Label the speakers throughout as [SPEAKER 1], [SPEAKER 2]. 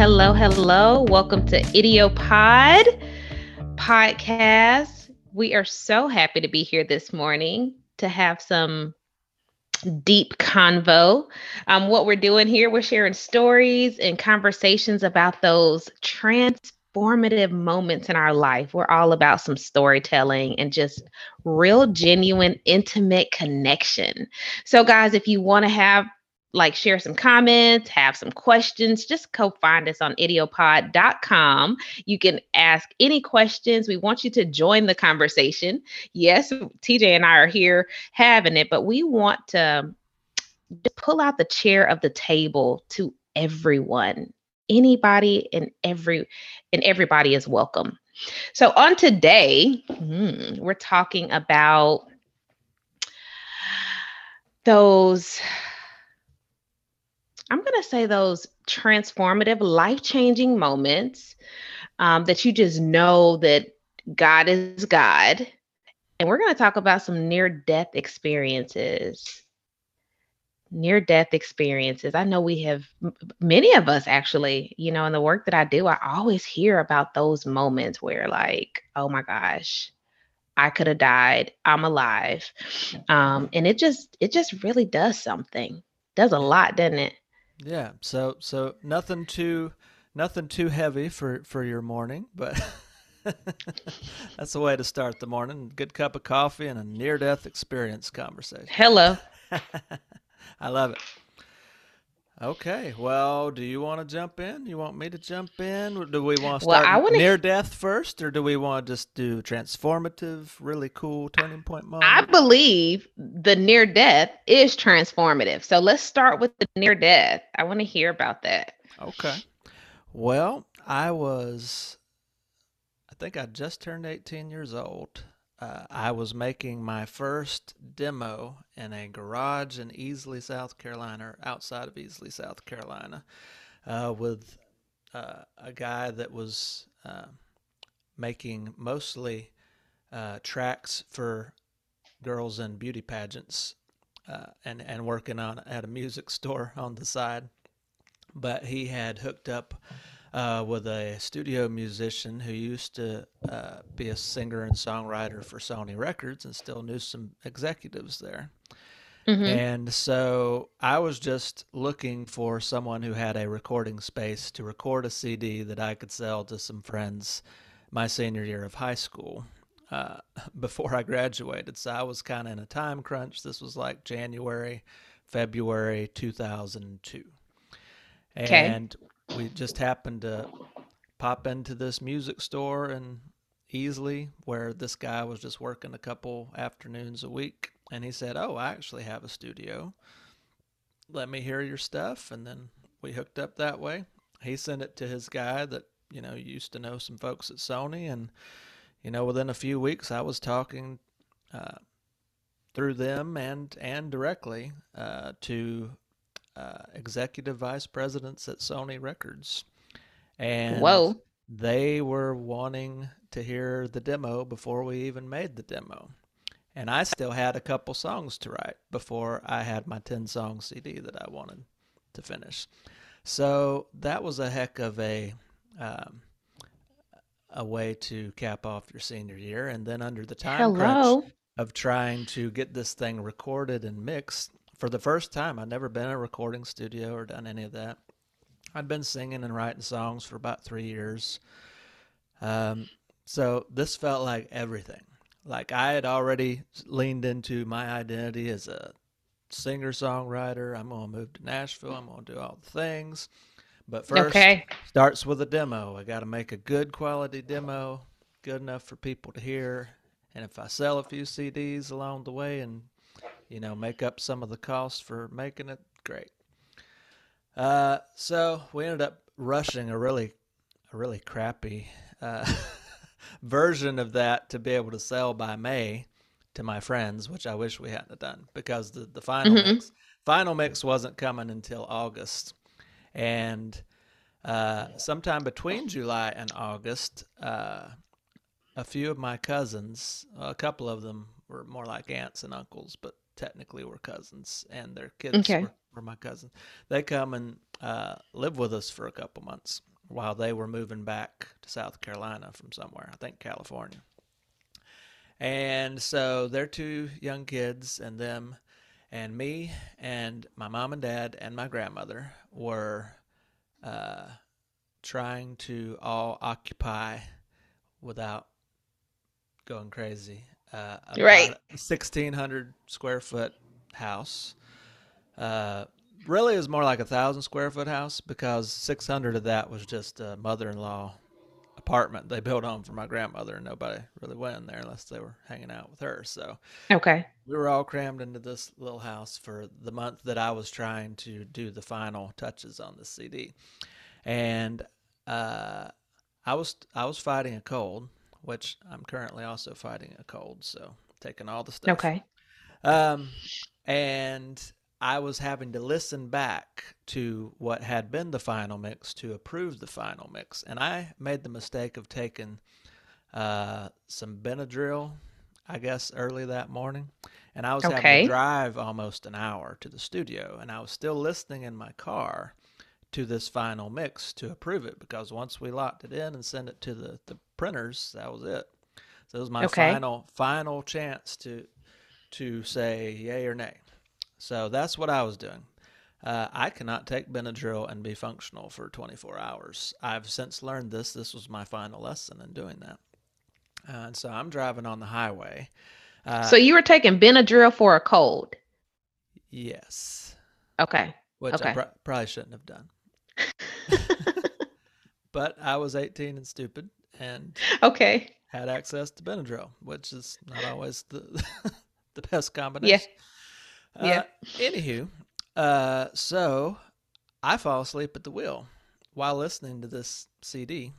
[SPEAKER 1] Hello, hello. Welcome to Idiopod podcast. We are so happy to be here this morning to have some deep convo. Um, what we're doing here, we're sharing stories and conversations about those transformative moments in our life. We're all about some storytelling and just real, genuine, intimate connection. So, guys, if you want to have like share some comments, have some questions, just go find us on idiopod.com. You can ask any questions. We want you to join the conversation. Yes, TJ and I are here having it, but we want to pull out the chair of the table to everyone. Anybody and every and everybody is welcome. So on today, hmm, we're talking about those I'm going to say those transformative, life changing moments um, that you just know that God is God. And we're going to talk about some near death experiences. Near death experiences. I know we have many of us actually, you know, in the work that I do, I always hear about those moments where, like, oh my gosh, I could have died. I'm alive. Um, and it just, it just really does something. Does a lot, doesn't it?
[SPEAKER 2] Yeah. So so nothing too nothing too heavy for for your morning, but that's the way to start the morning. Good cup of coffee and a near death experience conversation.
[SPEAKER 1] Hello.
[SPEAKER 2] I love it. Okay. Well, do you want to jump in? You want me to jump in? do we want to start well, wanna... near death first, or do we want to just do transformative, really cool turning point moment?
[SPEAKER 1] I believe the near death is transformative. So let's start with the near death. I want to hear about that.
[SPEAKER 2] Okay. Well, I was, I think I just turned 18 years old uh, I was making my first demo in a garage in Easley, South Carolina, outside of Easley, South Carolina, uh, with uh, a guy that was uh, making mostly uh, tracks for girls in beauty pageants uh, and, and working on at a music store on the side. But he had hooked up uh, with a studio musician who used to uh, be a singer and songwriter for Sony Records and still knew some executives there. Mm-hmm. And so I was just looking for someone who had a recording space to record a CD that I could sell to some friends my senior year of high school uh, before I graduated. So I was kind of in a time crunch. This was like January, February 2002. Okay. We just happened to pop into this music store and Easley where this guy was just working a couple afternoons a week and he said, "Oh, I actually have a studio. Let me hear your stuff." And then we hooked up that way. He sent it to his guy that, you know, used to know some folks at Sony and you know, within a few weeks I was talking uh, through them and and directly uh, to uh, executive vice presidents at Sony Records, and
[SPEAKER 1] whoa,
[SPEAKER 2] they were wanting to hear the demo before we even made the demo. And I still had a couple songs to write before I had my 10 song CD that I wanted to finish. So that was a heck of a um, a way to cap off your senior year. And then under the time Hello. crunch of trying to get this thing recorded and mixed, for the first time. I'd never been in a recording studio or done any of that. I'd been singing and writing songs for about three years. Um, so this felt like everything. Like I had already leaned into my identity as a singer songwriter. I'm going to move to Nashville. I'm going to do all the things. But first, okay. starts with a demo. I got to make a good quality demo, good enough for people to hear. And if I sell a few CDs along the way and you know, make up some of the costs for making it. Great. Uh, so we ended up rushing a really, a really crappy uh, version of that to be able to sell by May to my friends, which I wish we hadn't done because the the final mm-hmm. mix, final mix wasn't coming until August, and uh, sometime between July and August, uh, a few of my cousins, a couple of them were more like aunts and uncles, but technically were cousins, and their kids okay. were were my cousins. They come and uh, live with us for a couple months while they were moving back to South Carolina from somewhere, I think California. And so they're two young kids, and them and me and my mom and dad and my grandmother were uh, trying to all occupy without going crazy. Uh,
[SPEAKER 1] right.
[SPEAKER 2] 1600 square foot house. Uh, really, it was more like a thousand square foot house because 600 of that was just a mother in law apartment they built home for my grandmother, and nobody really went in there unless they were hanging out with her. So,
[SPEAKER 1] okay,
[SPEAKER 2] we were all crammed into this little house for the month that I was trying to do the final touches on the CD, and uh, I was I was fighting a cold, which I'm currently also fighting a cold. So, taking all the stuff.
[SPEAKER 1] Okay.
[SPEAKER 2] Um, and I was having to listen back to what had been the final mix to approve the final mix. And I made the mistake of taking uh, some Benadryl, I guess, early that morning. And I was okay. having to drive almost an hour to the studio. And I was still listening in my car to this final mix to approve it because once we locked it in and sent it to the, the printers, that was it. So it was my okay. final final chance to to say yay or nay. So that's what I was doing. Uh, I cannot take Benadryl and be functional for 24 hours. I've since learned this. This was my final lesson in doing that. Uh, and so I'm driving on the highway.
[SPEAKER 1] Uh, so you were taking Benadryl for a cold?
[SPEAKER 2] Yes.
[SPEAKER 1] Okay.
[SPEAKER 2] Which
[SPEAKER 1] okay.
[SPEAKER 2] I pr- probably shouldn't have done. but I was 18 and stupid and
[SPEAKER 1] okay
[SPEAKER 2] had access to Benadryl, which is not always the the best combination.
[SPEAKER 1] Yeah. Yeah.
[SPEAKER 2] Uh, anywho, uh, so I fall asleep at the wheel while listening to this CD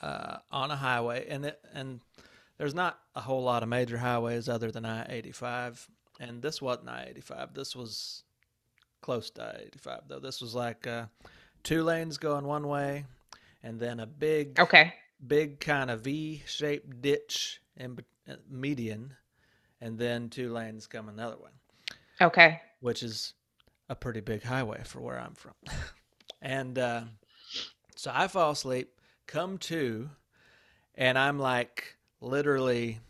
[SPEAKER 2] uh, on a highway, and it and there's not a whole lot of major highways other than I-85, and this wasn't I-85. This was close to I-85 though. This was like uh, two lanes going one way, and then a big
[SPEAKER 1] okay
[SPEAKER 2] big kind of V-shaped ditch in uh, median, and then two lanes coming the other way.
[SPEAKER 1] Okay.
[SPEAKER 2] Which is a pretty big highway for where I'm from. and uh, so I fall asleep, come to, and I'm like literally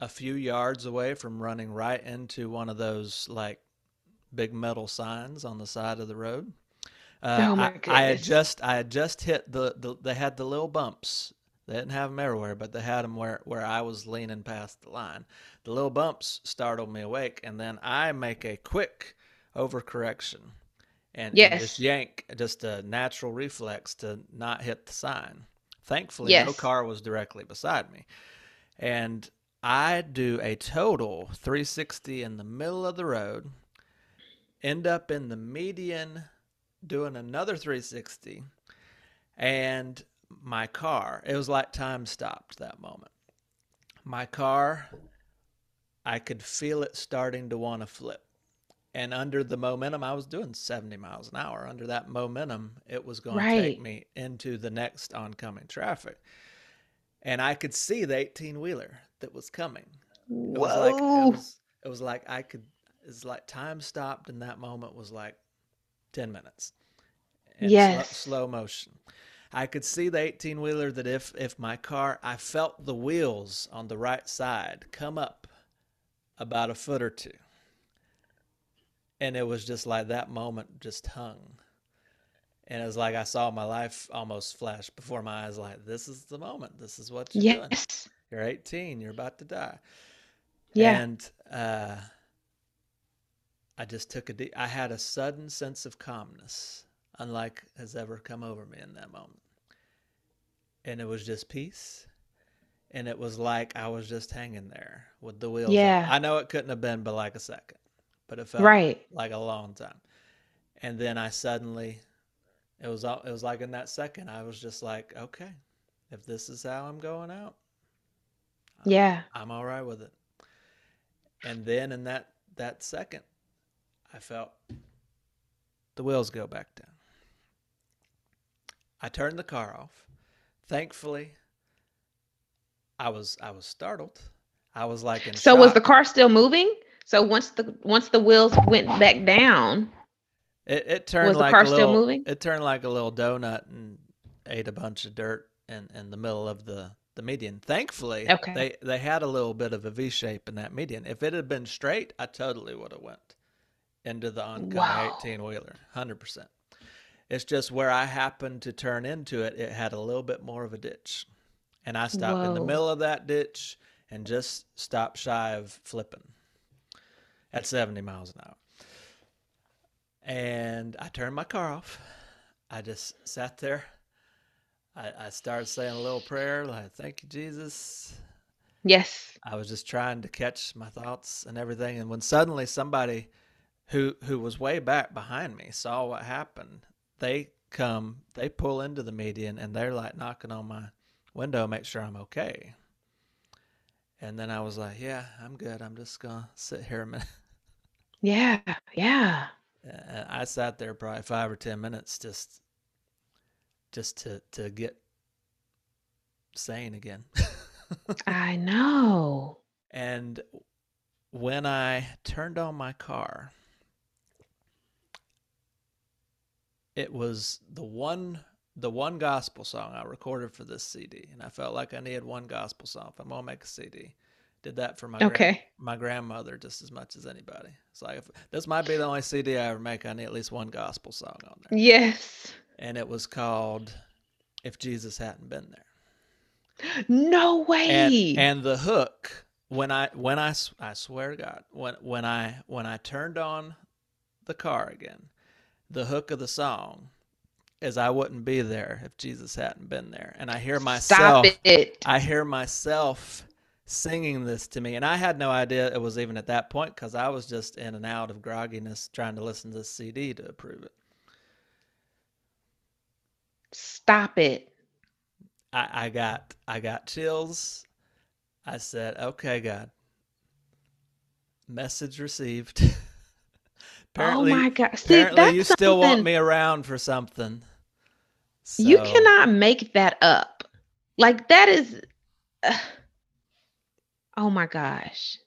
[SPEAKER 2] a few yards away from running right into one of those like big metal signs on the side of the road.
[SPEAKER 1] Uh, oh my
[SPEAKER 2] goodness. I, I had just I had just hit the, the they had the little bumps they didn't have them everywhere, but they had them where, where I was leaning past the line. The little bumps startled me awake, and then I make a quick overcorrection and,
[SPEAKER 1] yes.
[SPEAKER 2] and just yank, just a natural reflex to not hit the sign. Thankfully,
[SPEAKER 1] yes.
[SPEAKER 2] no car was directly beside me. And I do a total 360 in the middle of the road, end up in the median doing another 360, and my car, it was like time stopped that moment. My car, I could feel it starting to want to flip. And under the momentum, I was doing 70 miles an hour. Under that momentum, it was going right. to take me into the next oncoming traffic. And I could see the 18 wheeler that was coming.
[SPEAKER 1] Whoa.
[SPEAKER 2] It was like it was, it was like I could it's like time stopped in that moment was like 10 minutes.
[SPEAKER 1] yes.
[SPEAKER 2] Slow, slow motion. I could see the 18 wheeler that if if my car I felt the wheels on the right side come up about a foot or two. And it was just like that moment just hung. And it was like I saw my life almost flash before my eyes like this is the moment. This is what you're
[SPEAKER 1] yes.
[SPEAKER 2] doing. You're 18, you're about to die.
[SPEAKER 1] Yeah.
[SPEAKER 2] And uh I just took a deep I had a sudden sense of calmness unlike has ever come over me in that moment and it was just peace. And it was like I was just hanging there with the wheels.
[SPEAKER 1] Yeah.
[SPEAKER 2] Up. I know it couldn't have been but like a second, but it felt
[SPEAKER 1] right.
[SPEAKER 2] like a long time. And then I suddenly, it was all, it was like in that second, I was just like, okay, if this is how I'm going out,
[SPEAKER 1] yeah,
[SPEAKER 2] I'm, I'm all right with it. And then in that that second, I felt the wheels go back down. I turned the car off thankfully, I was I was startled. I was like in
[SPEAKER 1] So
[SPEAKER 2] shock.
[SPEAKER 1] was the car still moving? So once the once the wheels went back down,
[SPEAKER 2] it, it turned
[SPEAKER 1] was the
[SPEAKER 2] like
[SPEAKER 1] car
[SPEAKER 2] a
[SPEAKER 1] still
[SPEAKER 2] little
[SPEAKER 1] moving?
[SPEAKER 2] it turned like a little donut and ate a bunch of dirt in, in the middle of the, the median. Thankfully,
[SPEAKER 1] Okay.
[SPEAKER 2] they, they had a little bit of a V shape in that median. If it had been straight, I totally would have went into the oncoming
[SPEAKER 1] Wow.
[SPEAKER 2] 18 wheeler, 100%. It's just where I happened to turn into it, it had a little bit more of a ditch. And I stopped in the middle of that ditch and just stopped shy of flipping at 70 miles an hour. And I turned my car off. I just sat there. I, I started saying a little prayer, like, thank you, Jesus.
[SPEAKER 1] Yes.
[SPEAKER 2] I was just trying to catch my thoughts and everything. And when suddenly somebody who who was way back behind me saw what happened, they come, they pull into the median and they're like knocking on my window, make sure I'm okay. And then I was like, yeah, I'm good. I'm just gonna sit here a minute.
[SPEAKER 1] Yeah. Yeah.
[SPEAKER 2] And I sat there probably five or ten minutes just just to to get sane again.
[SPEAKER 1] I know.
[SPEAKER 2] and when I turned on my car, it was the one the one gospel song I recorded for this CD, and I felt like I needed one gospel song if I'm gonna make a CD. Did that for my gran-
[SPEAKER 1] Okay.
[SPEAKER 2] my grandmother just as much as anybody. It's like if, this might be the only CD I ever make. I need at least one gospel song on there,
[SPEAKER 1] Yes.
[SPEAKER 2] and it was called "If Jesus Hadn't Been There."
[SPEAKER 1] No way.
[SPEAKER 2] and the hook when I when I I swear to God when when I when I turned on the car again, the hook of the song is I wouldn't be there if Jesus hadn't been there, and I hear
[SPEAKER 1] Stop
[SPEAKER 2] myself
[SPEAKER 1] it.
[SPEAKER 2] I hear myself singing this to me, and I had no idea it was even at that point because I was just in and out of grogginess trying to listen to the CD to approve it.
[SPEAKER 1] Stop it.
[SPEAKER 2] I, I got I got chills. I said, "Okay, God, message received." apparently,
[SPEAKER 1] oh my God. See,
[SPEAKER 2] apparently, you still want me around for something.
[SPEAKER 1] you cannot make that up. Like that is. oh my gosh.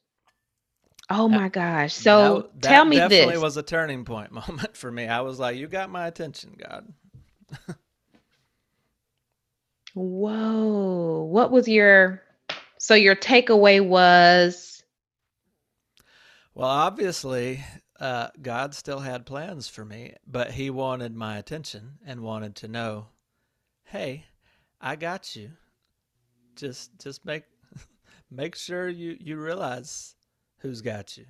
[SPEAKER 1] Oh my gosh. So
[SPEAKER 2] w- that
[SPEAKER 1] tell me
[SPEAKER 2] definitely
[SPEAKER 1] this.
[SPEAKER 2] was a turning point moment for me. I was like, "You got my attention, God."
[SPEAKER 1] Whoa. What was your so your takeaway was
[SPEAKER 2] Well, obviously, uh, God still had plans for me, but He wanted my attention and wanted to know, "Hey, I got you. Just, just make, make sure you you realize who's got you,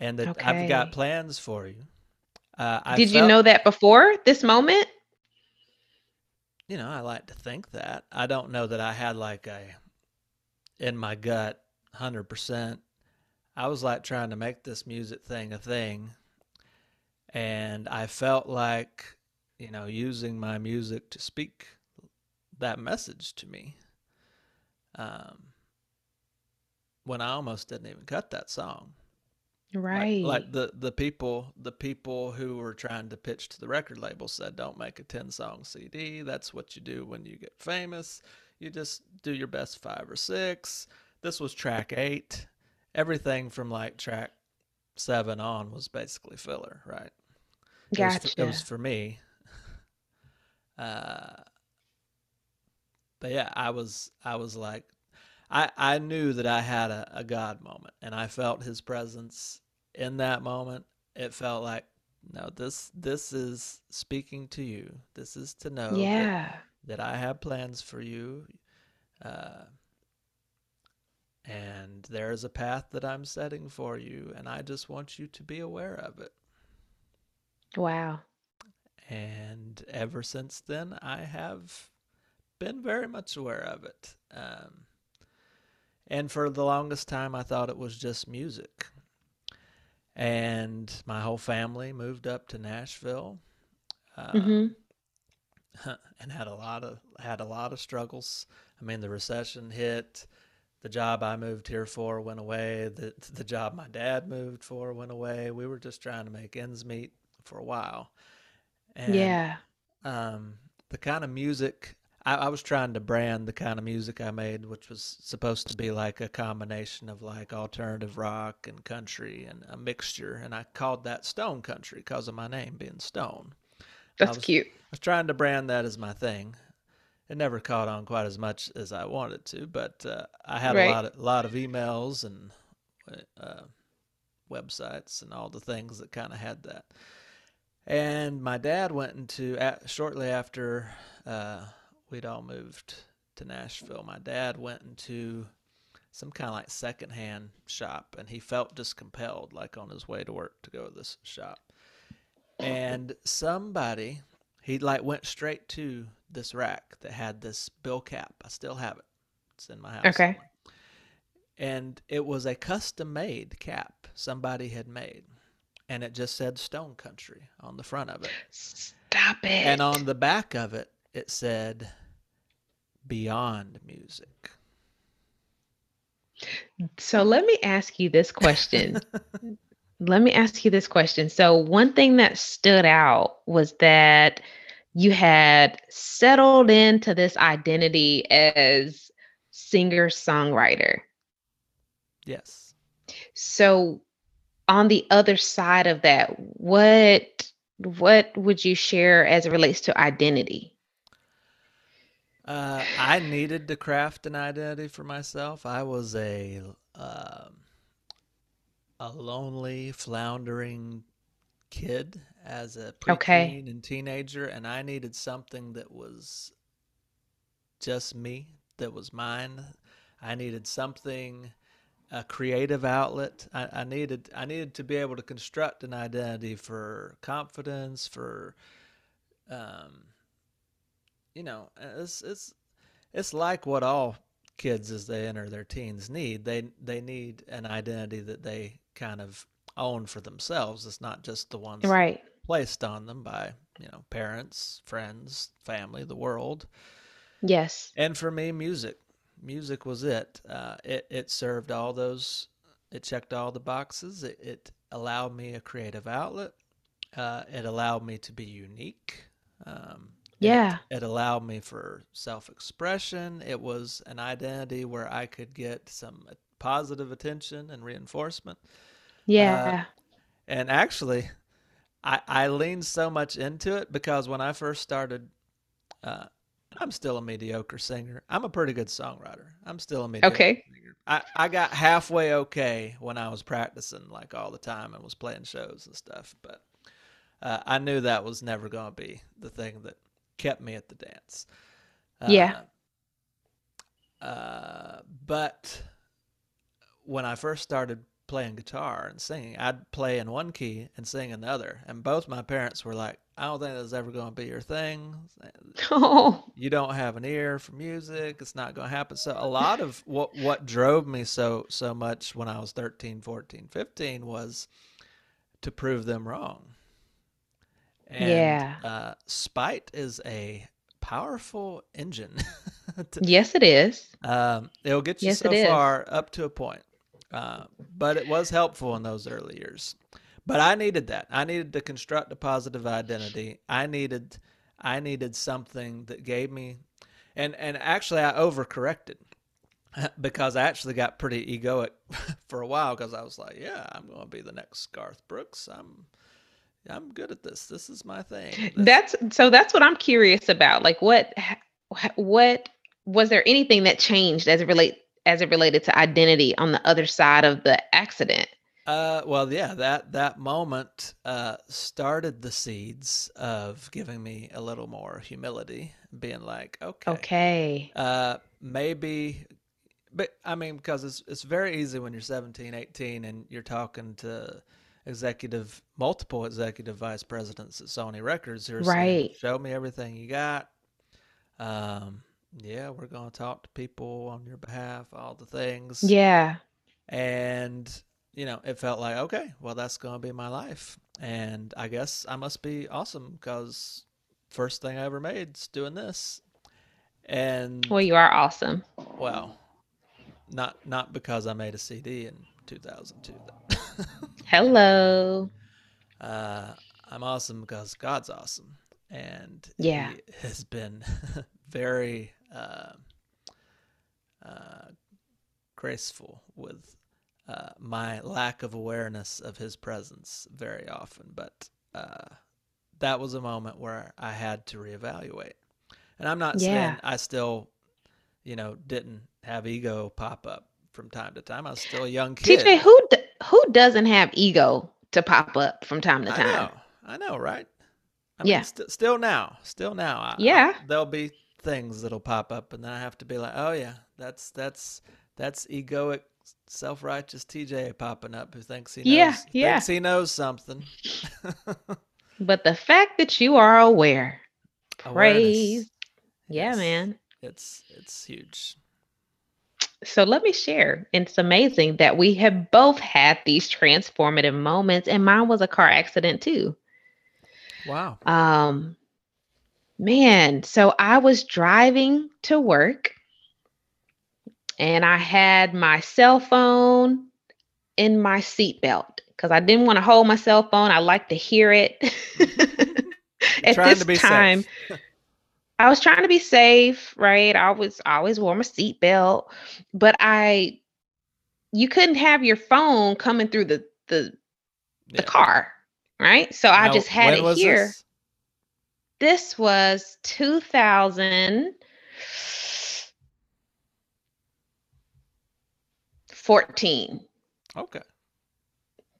[SPEAKER 2] and that I've got plans for you." Uh, I
[SPEAKER 1] Did you know that before this moment?
[SPEAKER 2] you know, I like to think that. I don't know that I had like a in my gut, hundred percent. I was like trying to make this music thing a thing, and I felt like, you know, using my music to speak that message to me. Um, when I almost didn't even cut that song. Like
[SPEAKER 1] Right.
[SPEAKER 2] like the the people the people who were trying to pitch to the record label said don't make a 10 song CD. That's what you do when you get famous. You just do your best 5 or 6. This was track 8. Everything from like track 7 on was basically filler, right? It was for, it was for me. Uh but yeah, I was I was like I I knew that I had a, a God moment and I felt his presence in that moment. It felt like no, this this is speaking to you. This is to know that that I have plans for you. Uh and there is a path that I'm setting for you and I just want you to be aware of it.
[SPEAKER 1] Wow.
[SPEAKER 2] And ever since then I have been very much aware of it. Um And for the longest time, I thought it was just music. And my whole family moved up to Nashville,
[SPEAKER 1] hmm
[SPEAKER 2] um, and had a lot of had a lot of struggles. I mean, the recession hit. The job I moved here for went away. The the job my dad moved for went away. We were just trying to make ends meet for a while. And
[SPEAKER 1] Yeah.
[SPEAKER 2] um, the kind of music I, I was trying to brand the kind of music I made, which was supposed to be like a combination of like alternative rock and country and a mixture, and I called that Stone Country because of my name being Stone.
[SPEAKER 1] That's
[SPEAKER 2] was,
[SPEAKER 1] cute.
[SPEAKER 2] I was trying to brand that as my thing. It never caught on quite as much as I wanted to, but uh, I had
[SPEAKER 1] Right.
[SPEAKER 2] a lot of lot of emails and uh, websites and all the things that kind of had that. And my dad went into a shortly after uh, we'd all moved to Nashville. My dad went into some kind of like secondhand shop, and he felt just compelled, like on his way to work, to go to this shop. And somebody, he like went straight to this rack that had this bill cap. I still have it. It's in my house.
[SPEAKER 1] Okay.
[SPEAKER 2] somewhere. And it was a custom made cap somebody had made. And it just said Stone Country on the front of it.
[SPEAKER 1] Stop it.
[SPEAKER 2] And on the back of it, it said Beyond Music.
[SPEAKER 1] So let me ask you this question. let me ask you this question. So, one thing that stood out was that you had settled into this identity as singer songwriter.
[SPEAKER 2] Yes.
[SPEAKER 1] So, on the other side of that, what what would you share as it relates to identity?
[SPEAKER 2] Uh, I needed to craft an identity for myself. I was a um, a lonely, floundering kid as a
[SPEAKER 1] Okay.
[SPEAKER 2] preteen and teenager, and I needed something that was just me, that was mine. I needed something, a creative outlet. I, I needed I needed to be able to construct an identity for confidence, for um, you know, it's it's it's like what all kids as they enter their teens need. They they need an identity that they kind of own for themselves. It's not just the ones
[SPEAKER 1] Right.
[SPEAKER 2] placed on them by, you know, parents, friends, family, the world.
[SPEAKER 1] Yes.
[SPEAKER 2] And for me, music. Music was it. Uh, it it served all those. It checked all the boxes. It, it allowed me a creative outlet. Uh, it allowed me to be unique. Um, it,
[SPEAKER 1] Yeah.
[SPEAKER 2] it allowed me for self-expression. It was an identity where I could get some positive attention and reinforcement.
[SPEAKER 1] Yeah.
[SPEAKER 2] And actually, I, I leaned so much into it because when I first started, uh, I'm still a mediocre singer. I'm a pretty good songwriter. I'm still a mediocre
[SPEAKER 1] Okay.
[SPEAKER 2] singer. I, I got halfway okay when I was practicing like all the time and was playing shows and stuff. But uh, I knew that was never going to be the thing that kept me at the dance.
[SPEAKER 1] Yeah.
[SPEAKER 2] Uh, uh, but when I first started playing guitar and singing, I'd play in one key and sing in the other. And both my parents were like, I don't think that's ever going to be your thing.
[SPEAKER 1] Oh.
[SPEAKER 2] You don't have an ear for music. It's not going to happen. So a lot of what what drove me so so much when I was 13, 14, 15 was to prove them wrong. And
[SPEAKER 1] Yeah.
[SPEAKER 2] uh, spite is a powerful engine. to-
[SPEAKER 1] Yes, it is.
[SPEAKER 2] um, it'll get you
[SPEAKER 1] Yes,
[SPEAKER 2] so far up to a point. Uh, but it was helpful in those early years. But I needed that. I needed to construct a positive identity. I needed I needed something that gave me and and actually I overcorrected because I actually got pretty egoic for a while because I was like, yeah, I'm going to be the next Garth Brooks. I'm I'm good at this. This is my thing. This-
[SPEAKER 1] That's so that's what I'm curious about. Like what what was there anything that changed as it relate as it related to identity on the other side of the accident?
[SPEAKER 2] Uh, well, yeah, that that moment uh, started the seeds of giving me a little more humility, being like, okay,
[SPEAKER 1] Okay.
[SPEAKER 2] uh, maybe, but I mean, because it's it's very easy when you're 17, 18, and you're talking to executive, multiple executive vice presidents at Sony Records who are saying,
[SPEAKER 1] Right.
[SPEAKER 2] "Show me everything you got." Um, yeah, we're gonna talk to people on your behalf, all the things
[SPEAKER 1] Yeah.
[SPEAKER 2] and you know it felt like okay well that's going to be my life and i guess i must be awesome because first thing i ever made is doing this and
[SPEAKER 1] Well, you are awesome.
[SPEAKER 2] well not not because i made a cd in 2002.
[SPEAKER 1] Hello.
[SPEAKER 2] uh, i'm awesome because god's awesome and
[SPEAKER 1] Yeah.
[SPEAKER 2] he has been very uh, uh, graceful with uh, my lack of awareness of his presence very often. But uh, that was a moment where I had to reevaluate. And I'm not yeah. saying I still, you know, didn't have ego pop up from time to time. I was still a young kid.
[SPEAKER 1] TJ, who who doesn't have ego to pop up from time to time?
[SPEAKER 2] I know, I know, right? I mean, yeah. St- still now, still now. I,
[SPEAKER 1] yeah.
[SPEAKER 2] I, there'll be things that'll pop up, and then I have to be like, oh yeah, that's that's that's egoic, self righteous TJ popping up who thinks he knows, yeah, yeah. thinks he knows something.
[SPEAKER 1] but the fact that you are aware, Awareness. praise, yeah,
[SPEAKER 2] it's,
[SPEAKER 1] man,
[SPEAKER 2] it's it's huge.
[SPEAKER 1] So let me share. It's amazing that we have both had these transformative moments, and mine was a car accident too.
[SPEAKER 2] Wow.
[SPEAKER 1] Um, man, so I was driving to work and I had my cell phone in my seatbelt because I didn't want to hold my cell phone. I like to hear it. At this time, I was trying to be safe, right? I was I always wore my seatbelt, but I you couldn't have your phone coming through the the yeah. the car, right? So now, I just had it here. This? This was 2014.
[SPEAKER 2] Okay.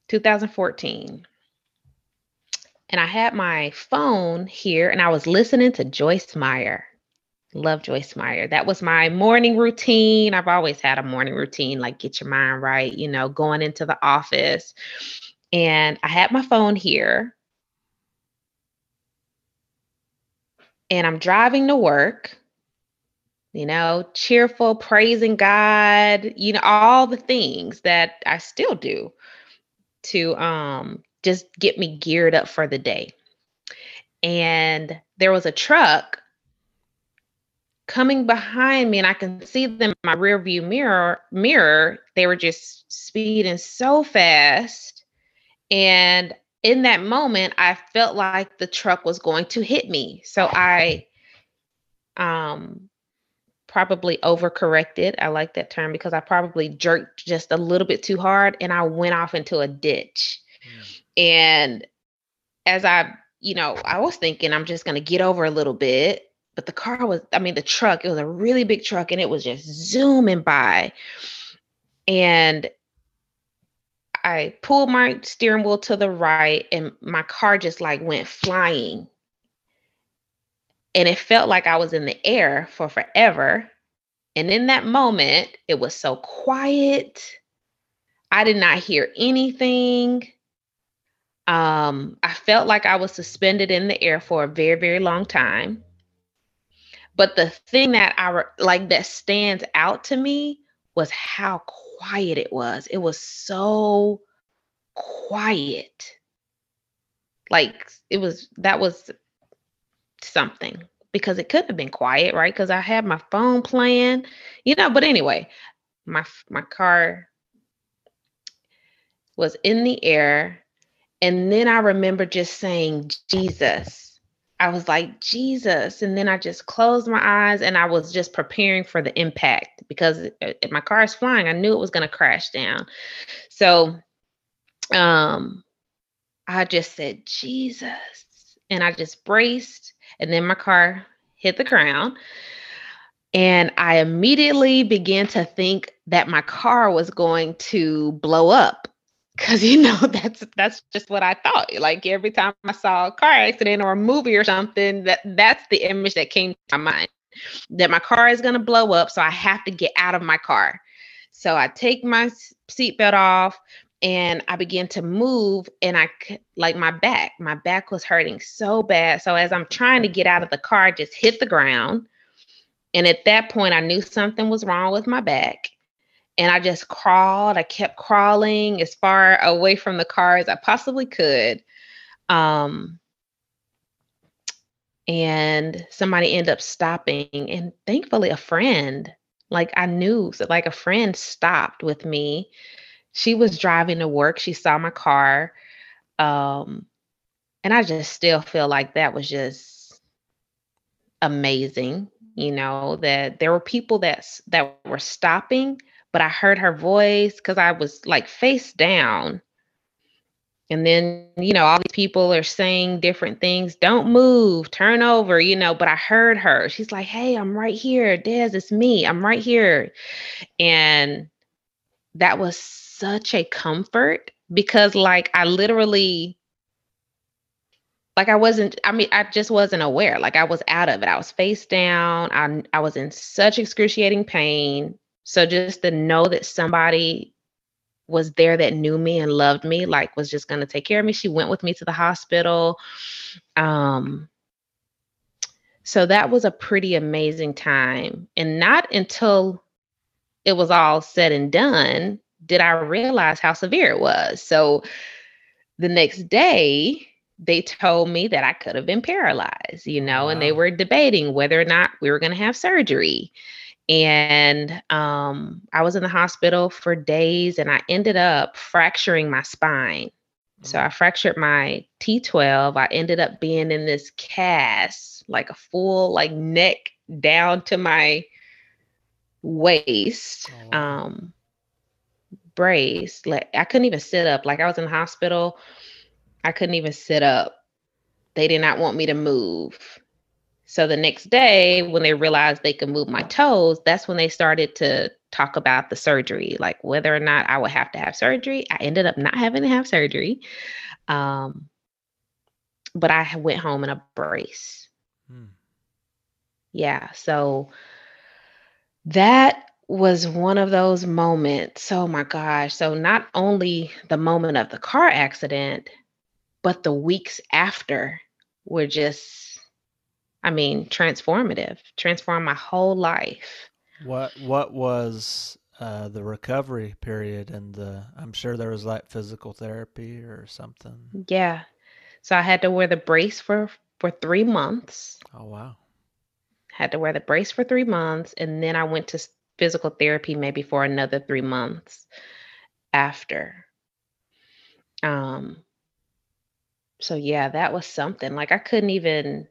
[SPEAKER 1] 2014 and I had my phone here and I was listening to Joyce Meyer. Love Joyce Meyer. That was my morning routine. I've always had a morning routine, like get your mind right, you know, going into the office. And I had my phone here. And I'm driving to work, you know, cheerful, praising God, you know, all the things that I still do to um just get me geared up for the day. And there was a truck coming behind me and I can see them in my rear view mirror mirror. They were just speeding so fast. And in that moment, I felt like the truck was going to hit me. So I um probably overcorrected. I like that term because I probably jerked just a little bit too hard and I went off into a ditch. And as I, you know, I was thinking I'm just going to get over a little bit, but the car was, I mean, the truck, it was a really big truck and it was just zooming by. And I pulled my steering wheel to the right and my car just like went flying. And it felt like I was in the air for forever. And in that moment, it was so quiet. I did not hear anything. Um, I felt like I was suspended in the air for a very, very long time. But the thing that I like that stands out to me was how quiet it was. It was so quiet. Like it was that was something because it could have been quiet, right? Because I had my phone playing, you know. But anyway, my my car was in the air and then I remember just saying, Jesus. I was like, Jesus. And then I just closed my eyes and I was just preparing for the impact because if my car is flying, I knew it was going to crash down. So um, I just said, Jesus. And I just braced. And then my car hit the ground. And I immediately began to think that my car was going to blow up Cause you know that's that's just what I thought. Like every time I saw a car accident or a movie or something, that that's the image that came to my mind. That my car is gonna blow up, so I have to get out of my car. So I take my seatbelt off and I begin to move, and I like my back. My back was hurting so bad. So as I'm trying to get out of the car, I just hit the ground. And at that point, I knew something was wrong with my back and I just crawled. I kept crawling as far away from the car as I possibly could. Um, and somebody ended up stopping, and thankfully, a friend, like I knew, so like a friend stopped with me. She was driving to work. She saw my car. Um, and I just still feel like that was just amazing you know, that there were people that that were stopping, but I heard her voice cuz I was like face down. And then, you know, all these people are saying different things. Don't move, turn over, you know, but I heard her. She's like, "Hey, I'm right here. Des, it's me. I'm right here." And that was such a comfort because like I literally like I wasn't I mean I just wasn't aware like I was out of it I was face down I I was in such excruciating pain so just to know that somebody was there that knew me and loved me like was just going to take care of me she went with me to the hospital um so that was a pretty amazing time and not until it was all said and done did I realize how severe it was. So the next day, they told me that I could have been paralyzed, you know, wow. and they were debating whether or not we were going to have surgery. And um, I was in the hospital for days and I ended up fracturing my spine. So I mm. fractured my T12. I ended up being in this cast, like a full like neck down to my waist. Oh. Um brace. Like I couldn't even sit up. Like I was in the hospital. I couldn't even sit up. They did not want me to move. So the next day, when they realized they could move my toes, that's when they started to talk about the surgery, like whether or not I would have to have surgery. I ended up not having to have surgery. Um, but I went home in a brace. Hmm. Yeah. So that was one of those moments. Oh my gosh. So, not only the moment of the car accident, but the weeks after were just, I mean, transformative, transformed my whole life.
[SPEAKER 2] What, what was uh, the recovery period and the, I'm sure there was like physical therapy or something.
[SPEAKER 1] Yeah. So, I had to wear the brace for, for three months.
[SPEAKER 2] Oh, wow.
[SPEAKER 1] Had to wear the brace for three months. And then I went to physical therapy maybe for another three months after. Um, so yeah, that was something. Like I couldn't even,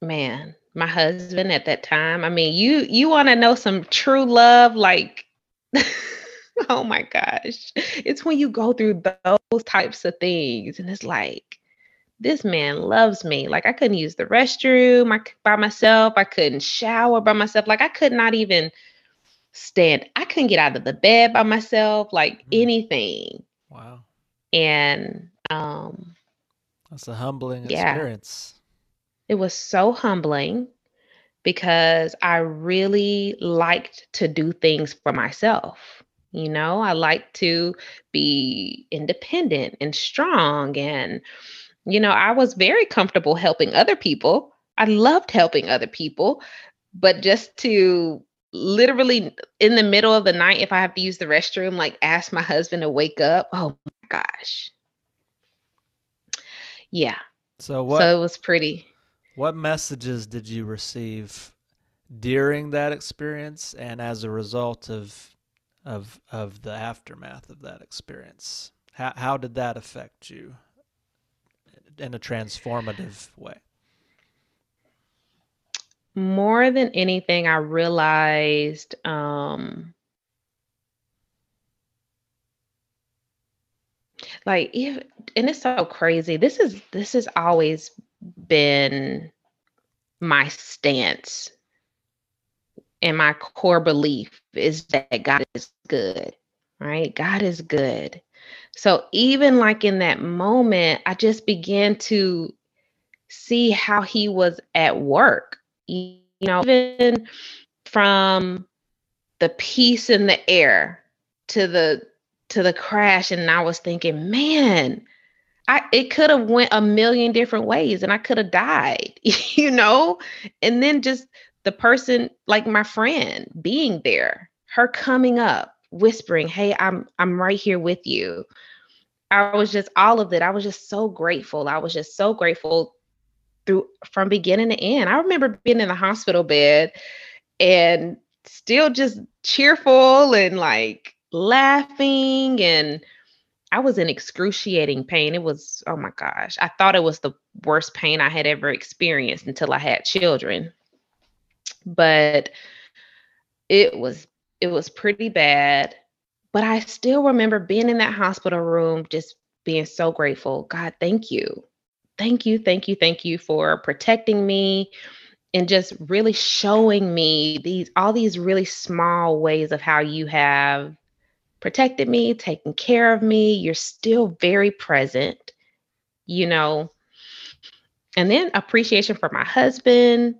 [SPEAKER 1] man, my husband at that time. I mean, you you want to know some true love, like oh my gosh. It's when you go through those types of things and it's like this man loves me. Like I couldn't use the restroom by myself. I couldn't shower by myself. Like I could not even stand. I couldn't get out of the bed by myself. Like mm. anything.
[SPEAKER 2] Wow.
[SPEAKER 1] And um
[SPEAKER 2] that's a humbling yeah, experience.
[SPEAKER 1] It was so humbling because I really liked to do things for myself. You know, I like to be independent and strong and you know, I was very comfortable helping other people. I loved helping other people, but just to literally in the middle of the night, if I have to use the restroom, like ask my husband to wake up. Oh my gosh. Yeah.
[SPEAKER 2] So what
[SPEAKER 1] so it was pretty.
[SPEAKER 2] What messages did you receive during that experience and as a result of of of the aftermath of that experience? How how did that affect you? in a transformative way?
[SPEAKER 1] More than anything, I realized um, like if and it's so crazy. This is this has always been my stance and my core belief is that God is good, right? God is good. So even like in that moment, I just began to see how he was at work. You know, even from the peace in the air to the to the crash and I was thinking, man, I it could have went a million different ways and I could have died, you know? And then just the person like my friend being there, her coming up, whispering, "Hey, I'm I'm right here with you." I was just all of it. I was just so grateful. I was just so grateful through from beginning to end. I remember being in the hospital bed and still just cheerful and like laughing and I was in excruciating pain. It was, oh my gosh, I thought it was the worst pain I had ever experienced until I had children. But it was it was pretty bad. But I still remember being in that hospital room just being so grateful. God, thank you. Thank you, thank you, thank you for protecting me and just really showing me these all these really small ways of how you have protected me, taken care of me. You're still very present, you know. And then appreciation for my husband,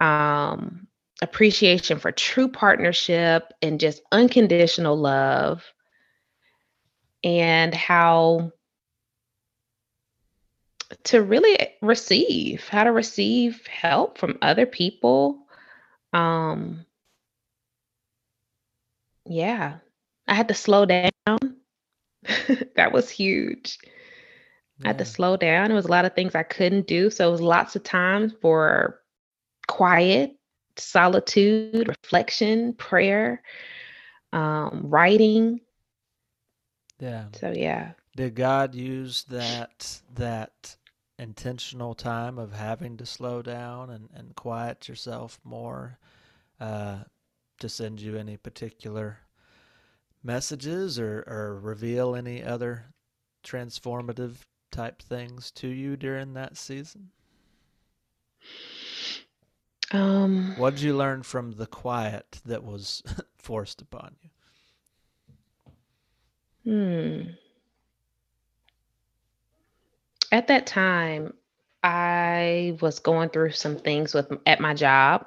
[SPEAKER 1] um, appreciation for true partnership and just unconditional love, and how to really receive, how to receive help from other people. Um, yeah, I had to slow down. that was huge. I had to slow down. There was a lot of things I couldn't do. So it was lots of time for quiet, solitude, reflection, prayer, um, writing.
[SPEAKER 2] Yeah.
[SPEAKER 1] So yeah.
[SPEAKER 2] Did God use that that intentional time of having to slow down and, and quiet yourself more uh, to send you any particular messages or, or reveal any other transformative type things to you during that season?
[SPEAKER 1] Um,
[SPEAKER 2] what did you learn from the quiet that was forced upon you?
[SPEAKER 1] Hmm. At that time, I was going through some things with at my job.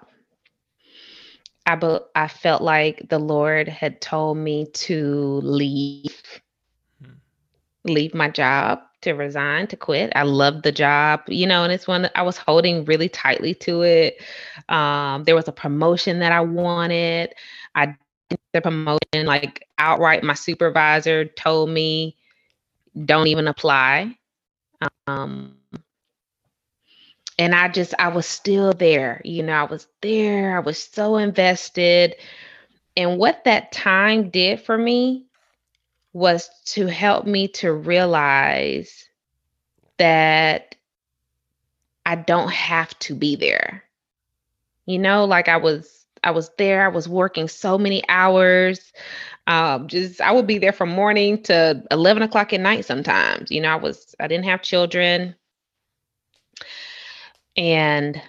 [SPEAKER 1] I be, I felt like the Lord had told me to leave, hmm. leave my job, to resign, to quit. I loved the job, you know, and it's one that I was holding really tightly to it. Um, there was a promotion that I wanted. I the promotion like outright. My supervisor told me, "Don't even apply." Um, and I just I was still there. You know, I was there. I was so invested. And what that time did for me was to help me to realize that I don't have to be there. You know, like I was I was there, I was working so many hours. Um, just I would be there from morning to 11 o'clock at night sometimes. You know, I was I didn't have children. And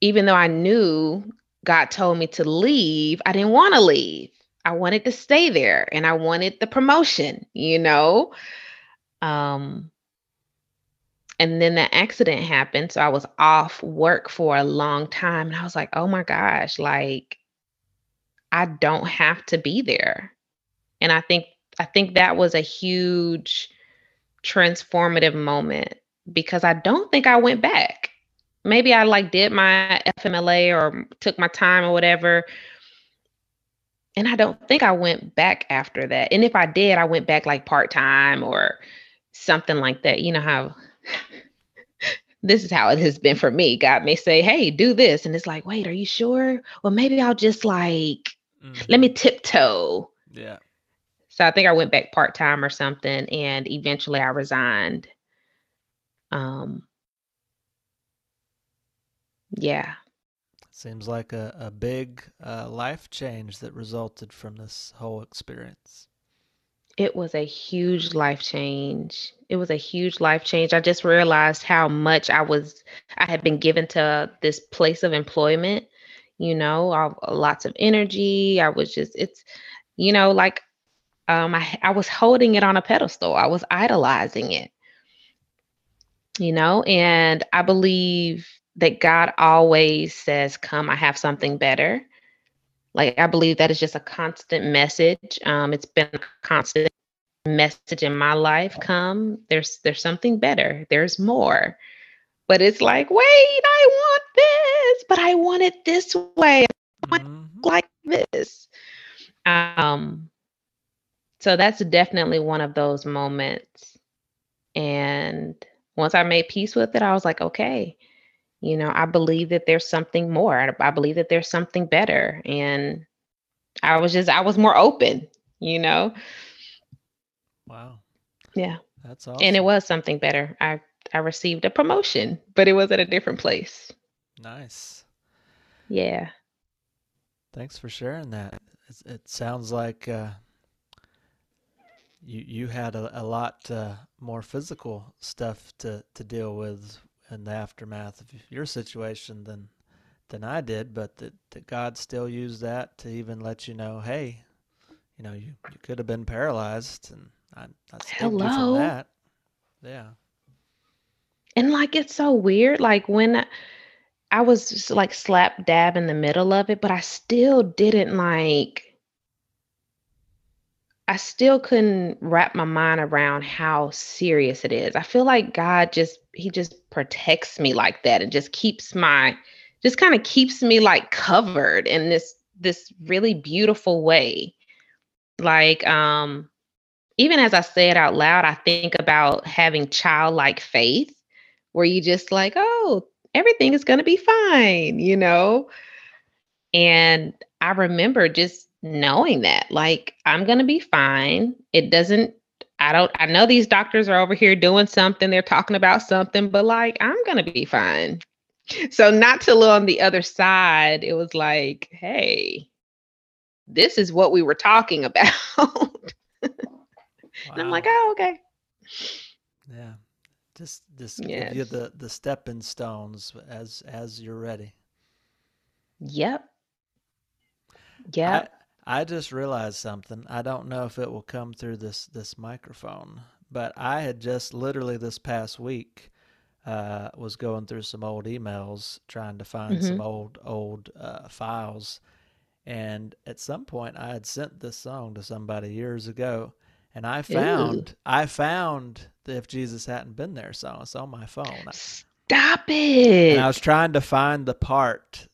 [SPEAKER 1] even though I knew God told me to leave, I didn't want to leave. I wanted to stay there and I wanted the promotion, you know? Um, and then the accident happened. So I was off work for a long time. And I was like, oh my gosh, like I don't have to be there. And I think I think that was a huge transformative moment because I don't think I went back. Maybe I like did my FMLA or took my time or whatever. And I don't think I went back after that. And if I did, I went back like part time or something like that. You know how this is how it has been for me. God may say, hey, do this. And it's like, wait, are you sure? Well, maybe I'll just like, mm-hmm. let me tiptoe.
[SPEAKER 2] Yeah.
[SPEAKER 1] So I think I went back part time or something. And eventually I resigned um, yeah.
[SPEAKER 2] Seems like a, a big uh, life change that resulted from this whole experience.
[SPEAKER 1] It was a huge life change. It was a huge life change. I just realized how much I was, I had been given to this place of employment, you know, I, lots of energy. I was just, it's, you know, like um, I, I was holding it on a pedestal. I was idolizing it you know, and I believe that God always says, Come, I have something better. Like, I believe that is just a constant message. Um, it's been a constant message in my life come there's there's something better there's more but it's like wait i want this but i want it this way mm-hmm. like this um so that's definitely one of those moments and once I made peace with it, I was like, okay, you know, I believe that there's something more. I believe that there's something better. And I was just, I was more open, you know?
[SPEAKER 2] Wow.
[SPEAKER 1] Yeah.
[SPEAKER 2] That's awesome.
[SPEAKER 1] And it was something better. I I received a promotion, but it was at a different place.
[SPEAKER 2] Nice.
[SPEAKER 1] Yeah.
[SPEAKER 2] Thanks for sharing that. It's, it sounds like uh, you you had a, a lot uh, more physical stuff to, to deal with in the aftermath of your situation than than I did, but that, that God still used that to even let you know, hey, you know, you, you could have been paralyzed, and I, I saved you from that. Yeah.
[SPEAKER 1] And like it's so weird. Like when I I was just like slap dab in the middle of it, but I still didn't like I still couldn't wrap my mind around how serious it is. I feel like God just he just protects me like that and just keeps my just kind of keeps me like covered in this this really beautiful way. Like um even as I say it out loud, I think about having childlike faith where you just like, "Oh, everything is going to be fine," you know? And I remember just knowing that, like, I'm gonna be fine. It doesn't I don't I know these doctors are over here doing something, they're talking about something, but like, I'm gonna be fine. So not till on the other side, it was like, hey, this is what we were talking about. And I'm like, oh, okay.
[SPEAKER 2] Yeah. Just just give you the the stepping stones as as you're ready.
[SPEAKER 1] Yep. Yep.
[SPEAKER 2] I just realized something. I don't know if it will come through this this microphone, but I had just literally this past week uh, was going through some old emails trying to find some
[SPEAKER 1] hmm
[SPEAKER 2] old old uh, files, and at some point I had sent this song to somebody years ago, and I
[SPEAKER 1] Ooh.
[SPEAKER 2] found I found the If Jesus Hadn't Been There song. It's on my phone,
[SPEAKER 1] Stop it!
[SPEAKER 2] and I was trying to find the part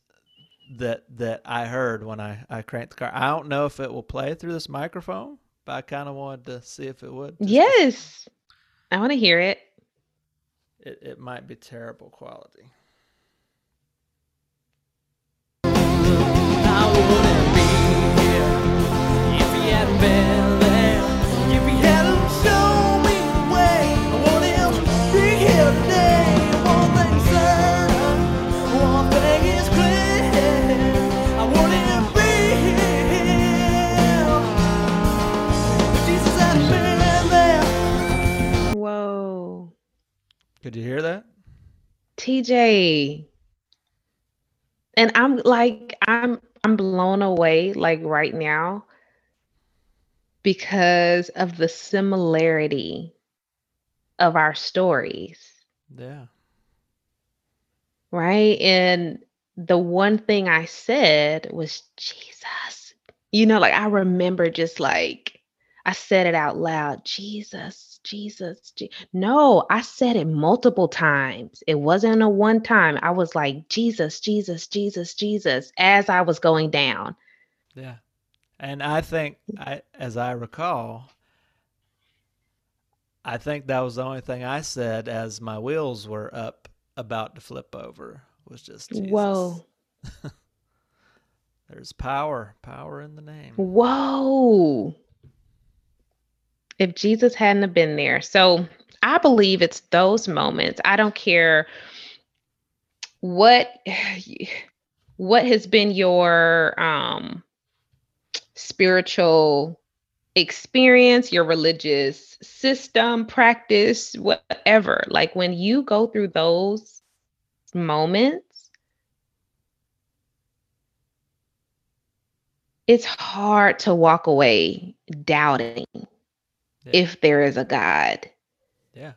[SPEAKER 2] that that I heard when I I cranked the car. I don't know if it will play through this microphone, but I kind of wanted to see if it would.
[SPEAKER 1] Yes. I want to hear it.
[SPEAKER 2] it it might be terrible quality. Could you hear that?
[SPEAKER 1] TJ. And I'm like, I'm I'm blown away like right now because of the similarity of our stories,
[SPEAKER 2] Yeah.
[SPEAKER 1] right? And the one thing I said was Jesus. You know, like I remember just like I said it out loud, Jesus, Jesus. Je-. No, I said it multiple times. It wasn't a one time. I was like, Jesus, Jesus, Jesus, Jesus, as I was going down.
[SPEAKER 2] Yeah. And I think I as I recall, I think that was the only thing I said as my wheels were up about to flip over was just Jesus.
[SPEAKER 1] Whoa,
[SPEAKER 2] There's power, power in the name.
[SPEAKER 1] whoa. If Jesus hadn't have been there. So I believe it's those moments. I don't care what what has been your um spiritual experience, your religious system, practice, whatever. Like when you go through those moments, it's hard to walk away doubting
[SPEAKER 2] Yeah.
[SPEAKER 1] if there is a God.
[SPEAKER 2] Yeah.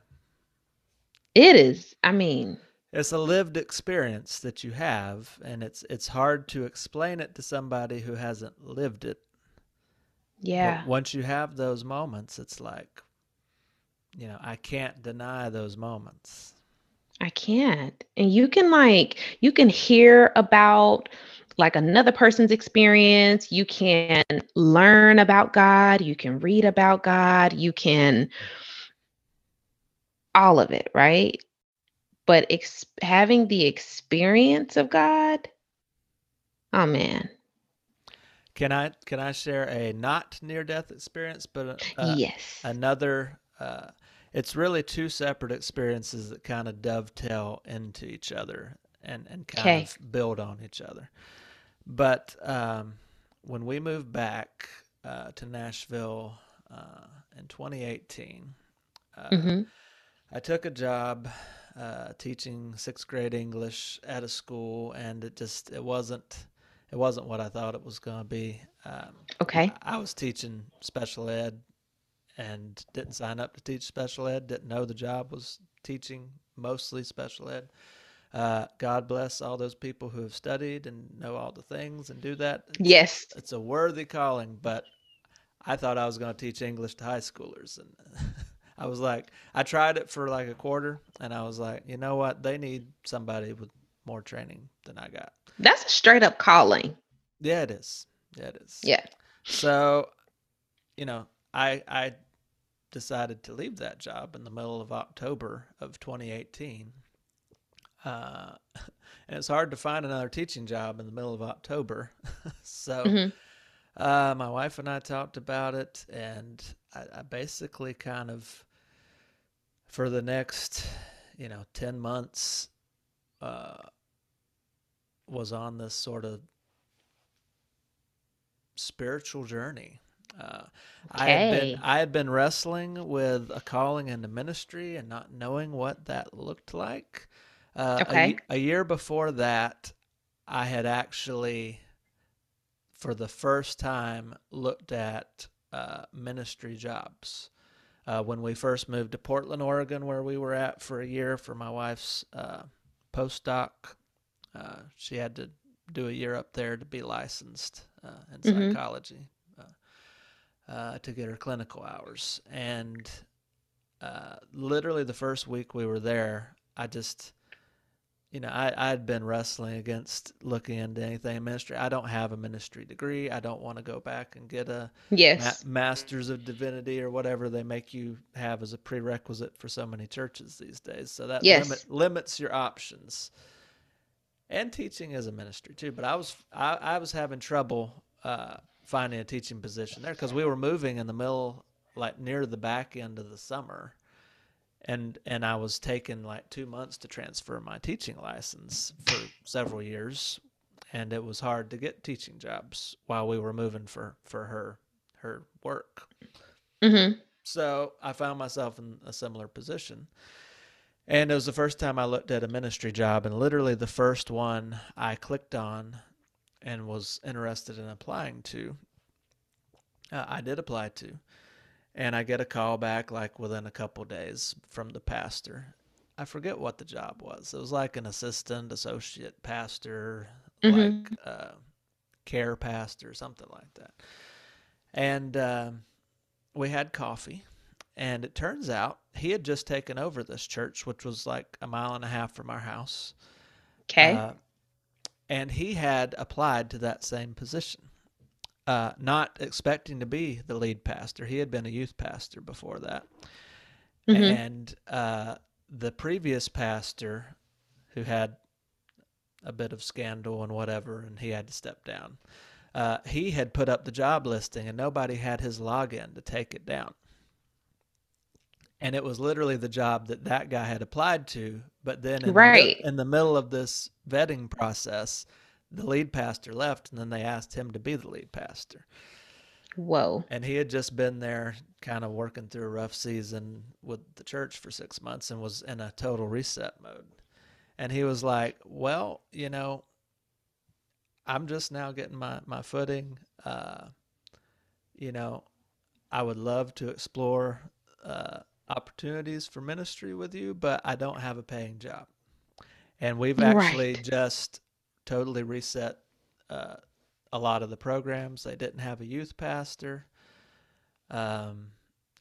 [SPEAKER 1] It is, I mean,
[SPEAKER 2] It's a lived experience that you have and it's it's hard to explain it to somebody who hasn't lived it. But
[SPEAKER 1] yeah,
[SPEAKER 2] once you have those moments, it's like, you know, I can't deny those moments.
[SPEAKER 1] I can't. And you can like, you can hear about like another person's experience. You can learn about God. You can read about God. You can all of it, right? But ex- having the experience of God, oh man,
[SPEAKER 2] Can I can I share a not near death experience, but uh,
[SPEAKER 1] Yes.
[SPEAKER 2] another? Uh, it's really two separate experiences that kind of dovetail into each other and and kind
[SPEAKER 1] Okay.
[SPEAKER 2] of build on each other. But um, when we moved back uh, to Nashville uh, in 2018, uh,
[SPEAKER 1] Mm-hmm.
[SPEAKER 2] I took a job uh, teaching sixth grade English at a school, and it just it wasn't it wasn't what I thought it was going to be. Um,
[SPEAKER 1] Okay.
[SPEAKER 2] I was teaching special ed and didn't sign up to teach special ed. Didn't know the job was teaching mostly special ed. Uh, God bless all those people who have studied and know all the things and do that. It's
[SPEAKER 1] Yes.
[SPEAKER 2] it's a worthy calling, but I thought I was going to teach English to high schoolers, and I was like, I tried it for like a quarter, and I was like, you know what? They need somebody with more training than I got.
[SPEAKER 1] That's a straight up calling.
[SPEAKER 2] Yeah, it is. Yeah, it is.
[SPEAKER 1] Yeah.
[SPEAKER 2] So, you know, I I decided to leave that job in the middle of October of 2018. Uh, and it's hard to find another teaching job in the middle of October. so,
[SPEAKER 1] hmm
[SPEAKER 2] uh, my wife and I talked about it, and I, I basically kind of, for the next, you know, 10 months, uh, was on this sort of spiritual journey. Uh, I had been I had been wrestling with a calling into ministry and not knowing what that looked like. Uh, a,
[SPEAKER 1] Okay.
[SPEAKER 2] ye- a year before that, I had actually, for the first time, looked at uh, ministry jobs. Uh, when we first moved to Portland, Oregon, where we were at for a year for my wife's uh, postdoc, uh, she had to do a year up there to be licensed uh, in
[SPEAKER 1] hmm
[SPEAKER 2] psychology uh, uh, to get her clinical hours. And uh, literally the first week we were there, I just, you know, I, I had been wrestling against looking into anything in ministry. I don't have a ministry degree. I don't want to go back and get a ma-
[SPEAKER 1] Yes.
[SPEAKER 2] master's of divinity or whatever they make you have as a prerequisite for so many churches these days. So that limit
[SPEAKER 1] Yes.
[SPEAKER 2] limits your options. And teaching is a ministry too, but I was I, I was having trouble uh, finding a teaching position there because we were moving in the middle, like near the back end of the summer, and and I was taking like two months to transfer my teaching license for several years, and it was hard to get teaching jobs while we were moving for for her her work.
[SPEAKER 1] hmm
[SPEAKER 2] So I found myself in a similar position. And it was the first time I looked at a ministry job, and literally the first one I clicked on and was interested in applying to, uh, I did apply to. And I get a call back like within a couple days from the pastor. I forget what the job was. It was like an assistant, associate pastor, like
[SPEAKER 1] hmm
[SPEAKER 2] uh, care pastor, something like that. And um we had coffee, and it turns out he had just taken over this church, which was like a mile and a half from our house.
[SPEAKER 1] Okay.
[SPEAKER 2] Uh, and he had applied to that same position, uh, not expecting to be the lead pastor. He had been a youth pastor before that.
[SPEAKER 1] hmm
[SPEAKER 2] And uh, the previous pastor, who had a bit of scandal and whatever, and he had to step down. Uh, he had put up the job listing, and nobody had his login to take it down. And it was literally the job that that guy had applied to. But then in the
[SPEAKER 1] Right.
[SPEAKER 2] in the middle of this vetting process, the lead pastor left, and then they asked him to be the lead pastor.
[SPEAKER 1] Whoa.
[SPEAKER 2] And he had just been there, kind of working through a rough season with the church for six months, and was in a total reset mode. And he was like, "Well, you know, I'm just now getting my my footing. Uh, you know, I would love to explore uh, opportunities for ministry with you, but I don't have a paying job. And we've actually
[SPEAKER 1] Right.
[SPEAKER 2] just totally reset uh, a lot of the programs. They didn't have a youth pastor. Um,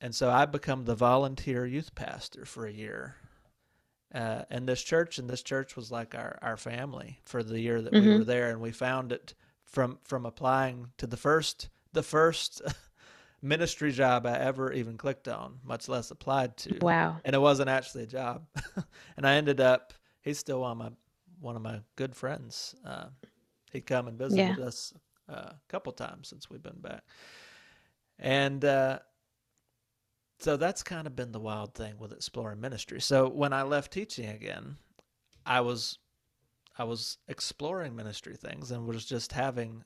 [SPEAKER 2] and so I become the volunteer youth pastor for a year. Uh, in this church, and this church was like our, our family for the year that we
[SPEAKER 1] hmm
[SPEAKER 2] were there, and we found it from from applying to the first the first ministry job I ever even clicked on, much less applied to,
[SPEAKER 1] Wow.
[SPEAKER 2] and it wasn't actually a job. and I ended up he's still on my one of my good friends. Uh, he come and
[SPEAKER 1] Yeah.
[SPEAKER 2] visited us uh, a couple times since we've been back. And uh, so that's kind of been the wild thing with exploring ministry. So when I left teaching again, I was I was exploring ministry things and was just having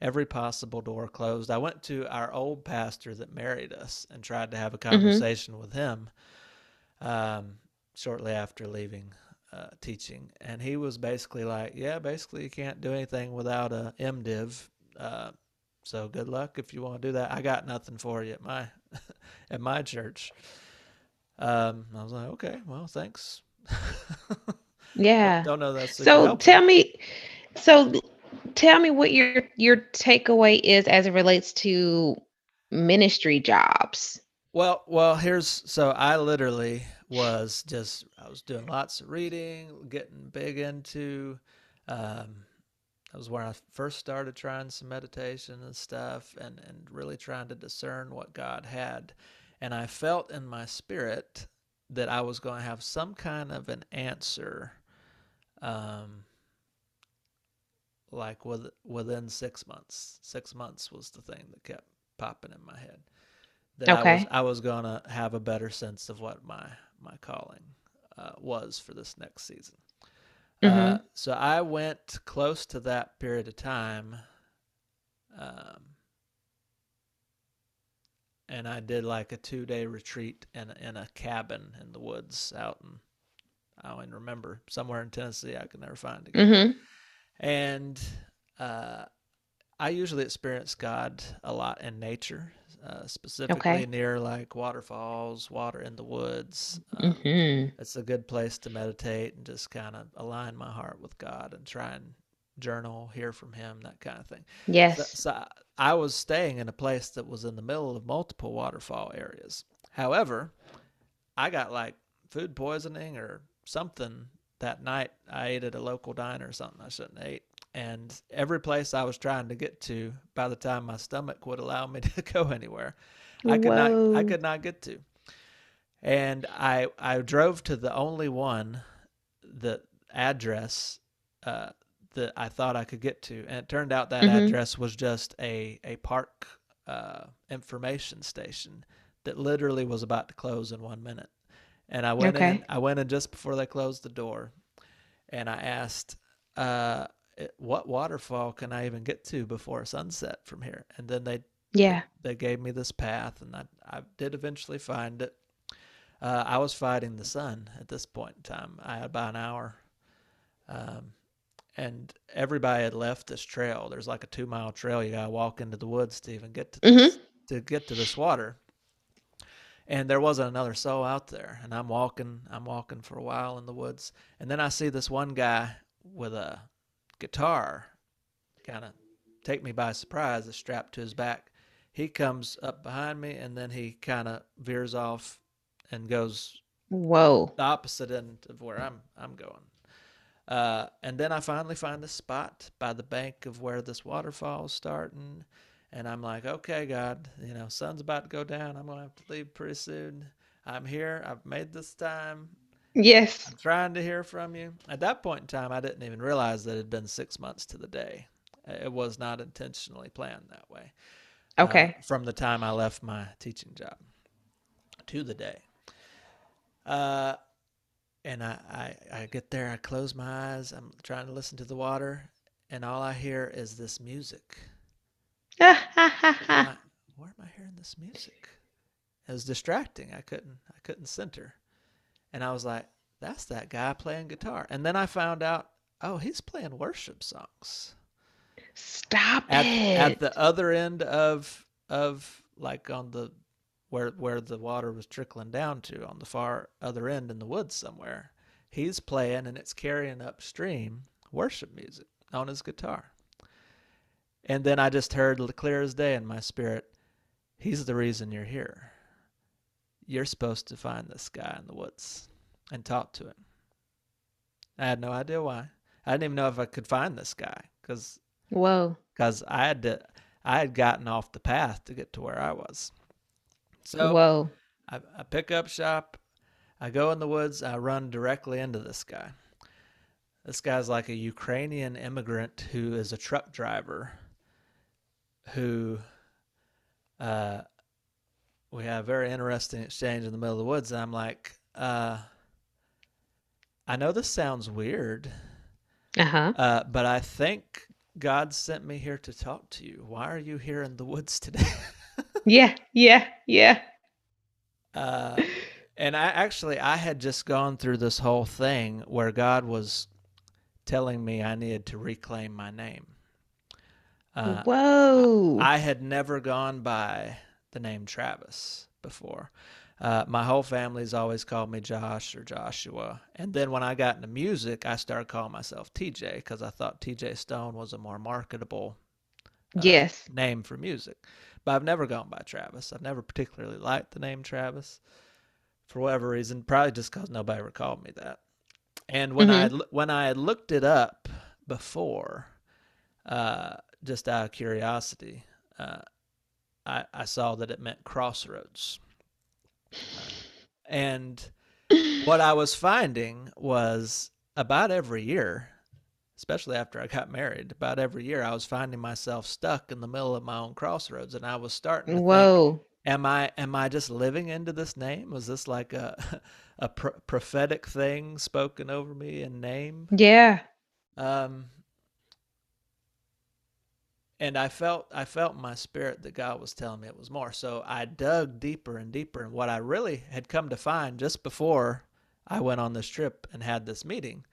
[SPEAKER 2] every possible door closed. I went to our old pastor that married us and tried to have a conversation mm-hmm. with him um, shortly after leaving uh, teaching, and he was basically like, "Yeah, basically you can't do anything without a MDiv. Uh, so good luck if you want to do that. I got nothing for you at my at my church." Um, I was like, "Okay, well, thanks."
[SPEAKER 1] yeah,
[SPEAKER 2] don't know that.
[SPEAKER 1] So tell me, so tell me what your your takeaway is as it relates to ministry jobs.
[SPEAKER 2] Well, well, here's so I literally was just I was doing lots of reading, getting big into. Um, that was where I first started trying some meditation and stuff, and and really trying to discern what God had. And I felt in my spirit that I was going to have some kind of an answer, um, like with, within six months. Six months was the thing that kept popping in my head that okay. I was I was gonna have a better sense of what my my calling uh, was for this next season. Mm-hmm. Uh, so I went close to that period of time, um, and I did like a two day retreat in in a cabin in the woods out in I don't even remember somewhere in Tennessee. I can never find again. Mm-hmm. And uh, I usually experience God a lot in nature uh, specifically okay. near like waterfalls, water in the woods. Um, mm-hmm. It's a good place to meditate and just kind of align my heart with God and try and journal, hear from Him, that kind of thing.
[SPEAKER 1] Yes.
[SPEAKER 2] So, so I was staying in a place that was in the middle of multiple waterfall areas. However, I got like food poisoning or something that night. I ate at a local diner or something I shouldn't have ate and every place I was trying to get to, by the time my stomach would allow me to go anywhere, I could Whoa. not I could not get to. And I I drove to the only one, the address uh, that I thought I could get to, and it turned out that mm-hmm. address was just a a park uh, information station that literally was about to close in one minute. And I went okay. in. I went in just before they closed the door, and I asked. Uh, what waterfall can I even get to before sunset from here? And then they
[SPEAKER 1] yeah
[SPEAKER 2] they gave me this path, and I I did eventually find it. Uh, I was fighting the sun at this point in time. I had about an hour, um, and everybody had left this trail. There's like a two mile trail you gotta walk into the woods to even get to this, mm-hmm. to get to this water. And there wasn't another soul out there. And I'm walking, I'm walking for a while in the woods, and then I see this one guy with a guitar kind of take me by surprise is strapped to his back. He comes up behind me and then he kind of veers off and goes
[SPEAKER 1] whoa
[SPEAKER 2] the opposite end of where I'm I'm going. Uh, and then I finally find the spot by the bank of where this waterfall is starting. And I'm like, okay, God, you know, sun's about to go down. I'm going to have to leave pretty soon. I'm here. I've made this time.
[SPEAKER 1] Yes.
[SPEAKER 2] I'm trying to hear from you. At that point in time, I didn't even realize that it had been six months to the day. It was not intentionally planned that way.
[SPEAKER 1] Uh, okay.
[SPEAKER 2] Uh, from the time I left my teaching job to the day. Uh, and I, I, I get there, I close my eyes, I'm trying to listen to the water, and all I hear is this music. where, am I, where am I hearing this music? It was distracting. I couldn't I couldn't center. And I was like, that's that guy playing guitar. And then I found out, oh, he's playing worship songs.
[SPEAKER 1] Stop
[SPEAKER 2] at,
[SPEAKER 1] it.
[SPEAKER 2] At the other end of of like on the where where the water was trickling down to on the far other end in the woods somewhere. He's playing and it's carrying upstream worship music on his guitar. And then I just heard clear as day in my spirit, he's the reason you're here you're supposed to find this guy in the woods and talk to him. I had no idea why. I didn't even know if I could find this guy because
[SPEAKER 1] whoa,
[SPEAKER 2] because I had to, I had gotten off the path to get to where I was. So
[SPEAKER 1] whoa,
[SPEAKER 2] I, I pick up shop, I go in the woods, I run directly into this guy. This guy's like a Ukrainian immigrant who is a truck driver who uh, we had a very interesting exchange in the middle of the woods. And I'm like, uh, I know this sounds weird,
[SPEAKER 1] Uh-huh.
[SPEAKER 2] uh, but I think God sent me here to talk to you. Why are you here in the woods today?
[SPEAKER 1] Yeah, yeah, yeah.
[SPEAKER 2] uh, and I actually I had just gone through this whole thing where God was telling me I needed to reclaim my name. Uh,
[SPEAKER 1] Whoa.
[SPEAKER 2] I had never gone by the name Travis before. Uh, my whole family's always called me Josh or Joshua. And then when I got into music, I started calling myself TJ because I thought TJ Stone was a more marketable uh,
[SPEAKER 1] yes.
[SPEAKER 2] name for music. But I've never gone by Travis. I've never particularly liked the name Travis for whatever reason, probably just because nobody ever called me that. And when I
[SPEAKER 1] Mhm.
[SPEAKER 2] had, when I had looked it up before, uh, just out of curiosity, uh, I, I saw that it meant crossroads. And what I was finding was about every year, especially after I got married, about every year I was finding myself stuck in the middle of my own crossroads, and I was starting to think,
[SPEAKER 1] Whoa.
[SPEAKER 2] am I am I just living into this name? Was this like a a pro- prophetic thing spoken over me in name?
[SPEAKER 1] Yeah.
[SPEAKER 2] Um, and I felt I felt in my spirit that God was telling me it was more. So I dug deeper and deeper, and what I really had come to find just before I went on this trip and had this meeting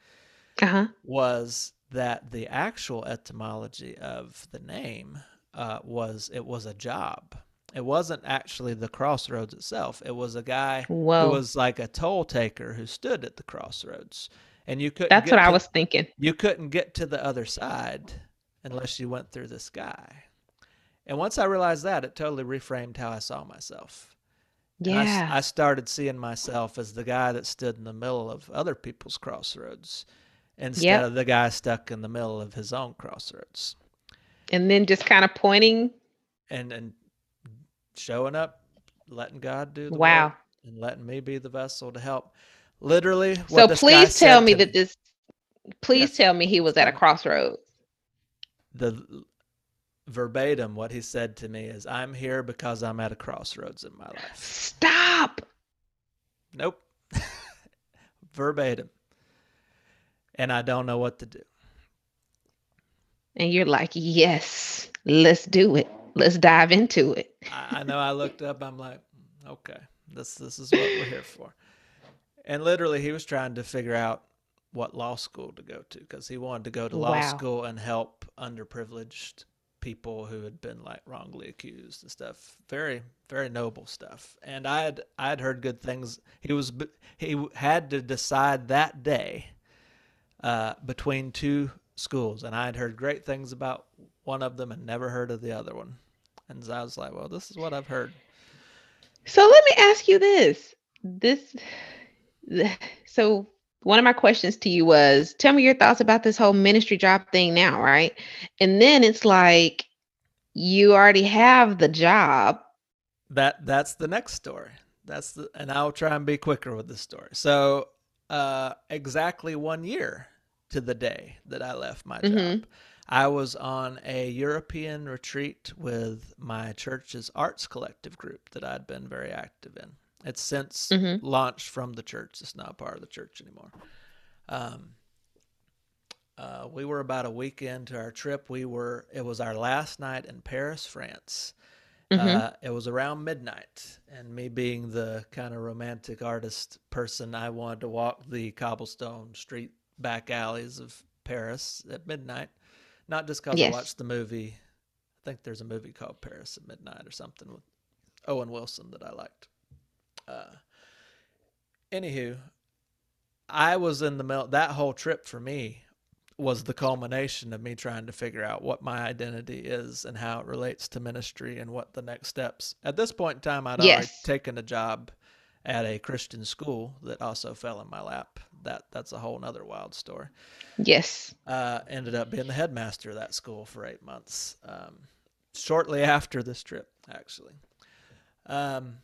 [SPEAKER 1] Uh-huh.
[SPEAKER 2] was that the actual etymology of the name uh, was it was a job. It wasn't actually the crossroads itself. It was a guy
[SPEAKER 1] Whoa.
[SPEAKER 2] who was like a toll taker who stood at the crossroads, and you couldn't.
[SPEAKER 1] That's what I was thinking.
[SPEAKER 2] you couldn't get to the other side unless you went through this guy. And once I realized that, it totally reframed how I saw myself. And I
[SPEAKER 1] Yeah.
[SPEAKER 2] I, started seeing myself as the guy that stood in the middle of other people's crossroads instead
[SPEAKER 1] Yep.
[SPEAKER 2] of the guy stuck in the middle of his own crossroads.
[SPEAKER 1] and then just kind of pointing.
[SPEAKER 2] And and showing up, letting God do the
[SPEAKER 1] Wow.
[SPEAKER 2] work and letting me be the vessel to help. Literally,
[SPEAKER 1] So please tell me that this please
[SPEAKER 2] Yes.
[SPEAKER 1] tell me he was at a crossroads.
[SPEAKER 2] The verbatim what he said to me is i'm here because i'm at a crossroads in my life
[SPEAKER 1] Stop.
[SPEAKER 2] nope verbatim and i don't know what to do
[SPEAKER 1] And you're like, yes, let's do it. Let's dive into it.
[SPEAKER 2] I, I know i looked up i'm like "Mm, okay this this is what we're here for and literally he was trying to figure out what law school to go to because he wanted to go to law
[SPEAKER 1] Wow.
[SPEAKER 2] school and help underprivileged people who had been like wrongly accused and stuff. Very very noble stuff. And i had i had heard good things. He was he had to decide that day uh, between two schools and i had heard great things about one of them and never heard of the other one. And so i was like well this is what i've heard.
[SPEAKER 1] So let me ask you this. This so one of my questions to you was tell me your thoughts about this whole ministry job thing now, right? And then it's like you already have the job.
[SPEAKER 2] that that's the next story that's the and i'll try and be quicker with the story so uh exactly one year to the day that i left my job
[SPEAKER 1] Mhm.
[SPEAKER 2] i was on a european retreat with my church's arts collective group that i'd been very active in it's since
[SPEAKER 1] Mhm.
[SPEAKER 2] launched from the church it's not part of the church anymore um uh, we were about a week into our trip. We were. It was our last night in Paris, France.
[SPEAKER 1] Mhm.
[SPEAKER 2] Uh, it was around midnight, and me being the kind of romantic artist person, I wanted to walk the cobblestone street back alleys of Paris at midnight. Not just because
[SPEAKER 1] Yes.
[SPEAKER 2] I watched the movie. I think there's a movie called Paris at Midnight or something with Owen Wilson that I liked. Uh, anywho, I was in the. That whole trip for me was the culmination of me trying to figure out what my identity is and how it relates to ministry and what the next steps. At this point in time, I'd already taken a job at a Christian school that also fell in my lap. That that's a whole nother wild story.
[SPEAKER 1] Yes.
[SPEAKER 2] Uh, ended up being the headmaster of that school for eight months. Um, shortly after this trip, actually. Um,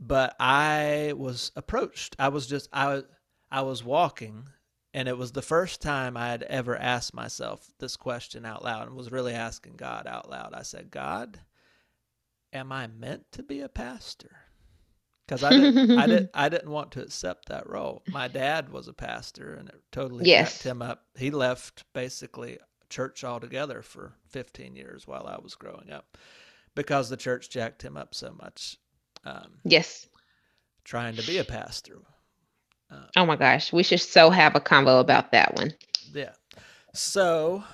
[SPEAKER 2] but I was approached. I was just I was I was walking and it was the first time I had ever asked myself this question out loud and was really asking God out loud. I said, God, am I meant to be a pastor? Because I didn't, I didn't, I didn't want to accept that role. My dad was a pastor, and it totally
[SPEAKER 1] Yes.
[SPEAKER 2] jacked him up. He left basically church altogether for 15 years while I was growing up, because the church jacked him up so much. Um,
[SPEAKER 1] Yes.
[SPEAKER 2] trying to be a pastor.
[SPEAKER 1] Oh my gosh. We should so have a convo about that one.
[SPEAKER 2] Yeah. So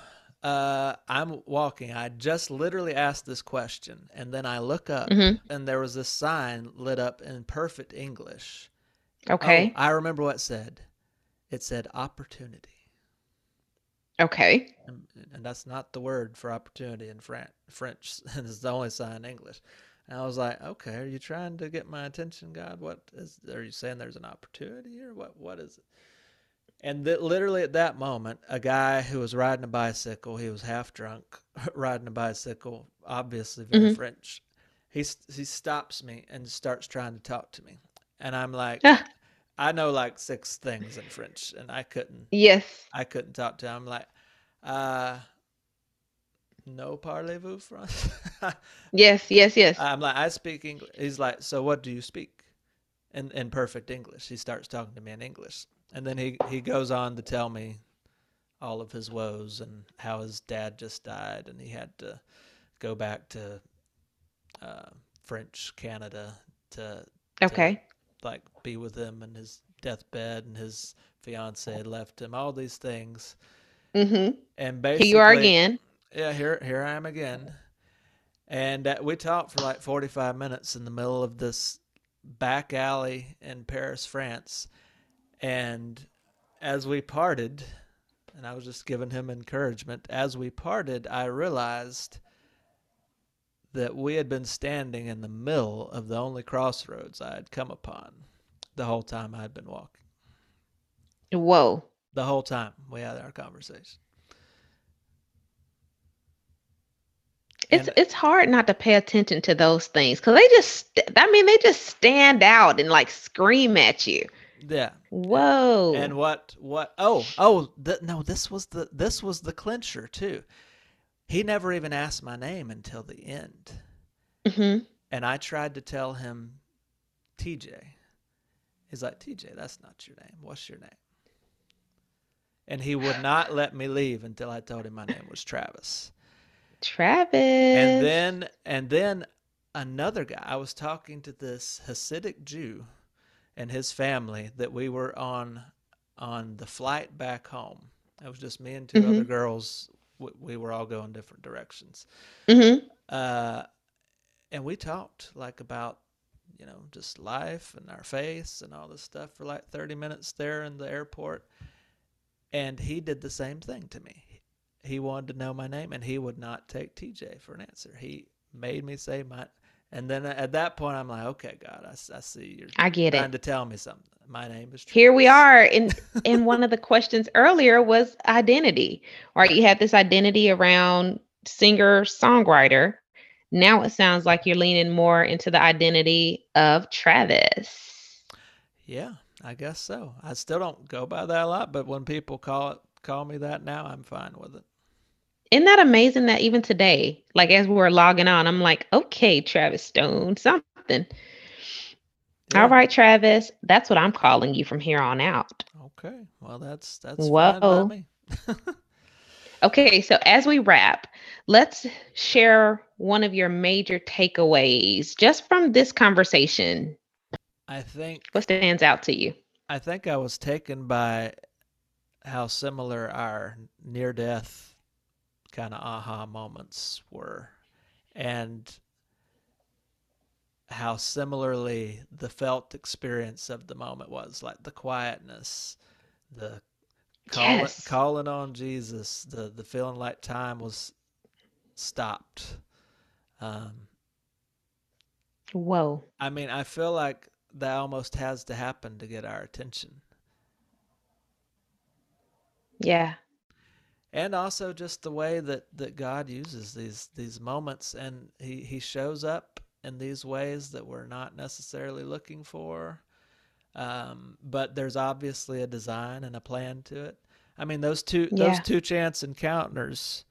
[SPEAKER 2] uh, I'm walking. I just literally asked this question, and then I look up,
[SPEAKER 1] Mhm.
[SPEAKER 2] and there was this sign lit up in perfect English.
[SPEAKER 1] Okay.
[SPEAKER 2] Oh, I remember what it said. It said opportunity.
[SPEAKER 1] Okay.
[SPEAKER 2] And, and that's not the word for opportunity in Fran- French. it's the only sign in English. And I was like, okay, are you trying to get my attention, God? What is? Are you saying there's an opportunity here? What What is it? And that literally at that moment, a guy who was riding a bicycle, he was half drunk, riding a bicycle, obviously very
[SPEAKER 1] Mhm.
[SPEAKER 2] French. He he stops me and starts trying to talk to me, and I'm like,
[SPEAKER 1] Ah.
[SPEAKER 2] I know like six things in French, and I couldn't
[SPEAKER 1] Yes.
[SPEAKER 2] I couldn't talk to him. I'm like, uh, no parlez-vous français?
[SPEAKER 1] Yes. Yes. Yes.
[SPEAKER 2] I'm like, I speak English. He's like, so what do you speak? In in perfect English. He starts talking to me in English, and then he he goes on to tell me all of his woes and how his dad just died, and he had to go back to uh, French Canada to
[SPEAKER 1] okay.
[SPEAKER 2] like be with him in his deathbed, and his fiance had left him. All these things.
[SPEAKER 1] Mm-hmm.
[SPEAKER 2] And
[SPEAKER 1] Here
[SPEAKER 2] basically,
[SPEAKER 1] you are again.
[SPEAKER 2] Yeah, here here I am again. And uh, we talked for like 45 minutes in the middle of this back alley in Paris, France. And as we parted, and I was just giving him encouragement, as we parted, I realized that we had been standing in the middle of the only crossroads I had come upon the whole time I had been walking.
[SPEAKER 1] Whoa.
[SPEAKER 2] The whole time we had our conversation.
[SPEAKER 1] It's
[SPEAKER 2] And-
[SPEAKER 1] it's hard not to pay attention to those things because they just I mean they just stand out and like scream at you.
[SPEAKER 2] Yeah.
[SPEAKER 1] Whoa.
[SPEAKER 2] And what what oh oh th- no this was the this was the clincher too. He never even asked my name until the end.
[SPEAKER 1] hmm
[SPEAKER 2] And I tried to tell him TJ. He's like, TJ, that's not your name. What's your name? And he would not let me leave until I told him my name was Travis.
[SPEAKER 1] Travis.
[SPEAKER 2] And then and then another guy. I was talking to this Hasidic Jew and his family that we were on on the flight back home. It was just me and 2 other
[SPEAKER 1] Mhm.
[SPEAKER 2] girls. We, we were all going different directions.
[SPEAKER 1] hmm
[SPEAKER 2] Uh, and we talked like about you know just life and our faith and all this stuff for like 30 minutes there in the airport and he did the same thing to me he wanted to know my name and he would not take tj for an answer he made me say my and then at that point i'm like okay god I see you're
[SPEAKER 1] I get
[SPEAKER 2] trying
[SPEAKER 1] it.
[SPEAKER 2] to tell me something my name is
[SPEAKER 1] Here we are. And and one of the questions earlier was identity. Right. You had this identity around singer songwriter. Now it sounds like you're leaning more into the identity of Travis.
[SPEAKER 2] yeah i guess so i still don't go by that a lot but when people call it call me that now i'm fine with it
[SPEAKER 1] Isn't that amazing that even today, like as we were logging on, I'm like, okay, Travis Stone, something.
[SPEAKER 2] Yeah.
[SPEAKER 1] All right, Travis, that's what I'm calling you from here on out.
[SPEAKER 2] Okay. Well, that's that's
[SPEAKER 1] Whoa.
[SPEAKER 2] me.
[SPEAKER 1] Okay, so as we wrap, let's share one of your major takeaways just from this conversation.
[SPEAKER 2] I think
[SPEAKER 1] What stands out to you?
[SPEAKER 2] I think I was taken by how similar our near death kind of aha moments were and how similarly the felt experience of the moment was like the quietness the calling,
[SPEAKER 1] Yes.
[SPEAKER 2] calling on jesus the the feeling like time was stopped um
[SPEAKER 1] Whoa.
[SPEAKER 2] I mean, I feel like that almost has to happen to get our attention.
[SPEAKER 1] Yeah.
[SPEAKER 2] And also just the way that, that God uses these these moments and he, he shows up in these ways that we're not necessarily looking for. Um, but there's obviously a design and a plan to it. I mean, those two
[SPEAKER 1] Yeah.
[SPEAKER 2] those two chance encounters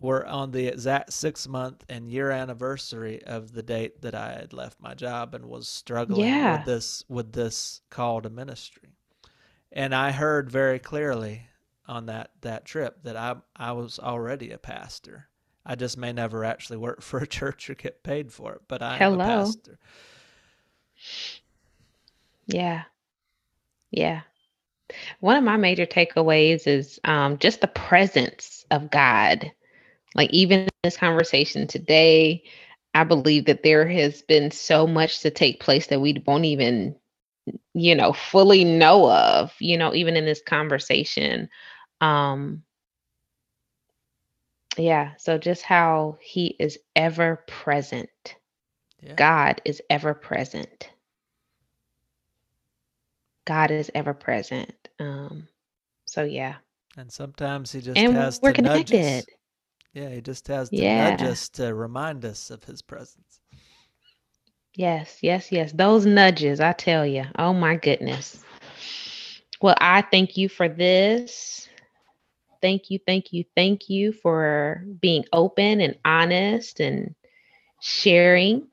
[SPEAKER 2] were on the exact six month and year anniversary of the date that I had left my job and was struggling
[SPEAKER 1] Yeah.
[SPEAKER 2] with this with this call to ministry. And I heard very clearly on that that trip that I I was already a pastor. I just may never actually work for a church or get paid for it, but I am a
[SPEAKER 1] Hello.
[SPEAKER 2] pastor.
[SPEAKER 1] Yeah. Yeah. One of my major takeaways is um, just the presence of God. Like, even in this conversation today, I believe that there has been so much to take place that we won't even, you know, fully know of, you know, even in this conversation. Um, yeah. So, just how He is ever present,
[SPEAKER 2] Yeah.
[SPEAKER 1] God is ever present. God is ever present. Um, so, yeah.
[SPEAKER 2] And sometimes he just
[SPEAKER 1] And
[SPEAKER 2] has
[SPEAKER 1] we're
[SPEAKER 2] to nudge us. Yeah, he just has to nudge us to remind us of his presence.
[SPEAKER 1] Yes, yes, yes. Those nudges, I tell you. Oh my goodness. Well, I thank you for this. Thank you, thank you, thank you for being open and honest and sharing.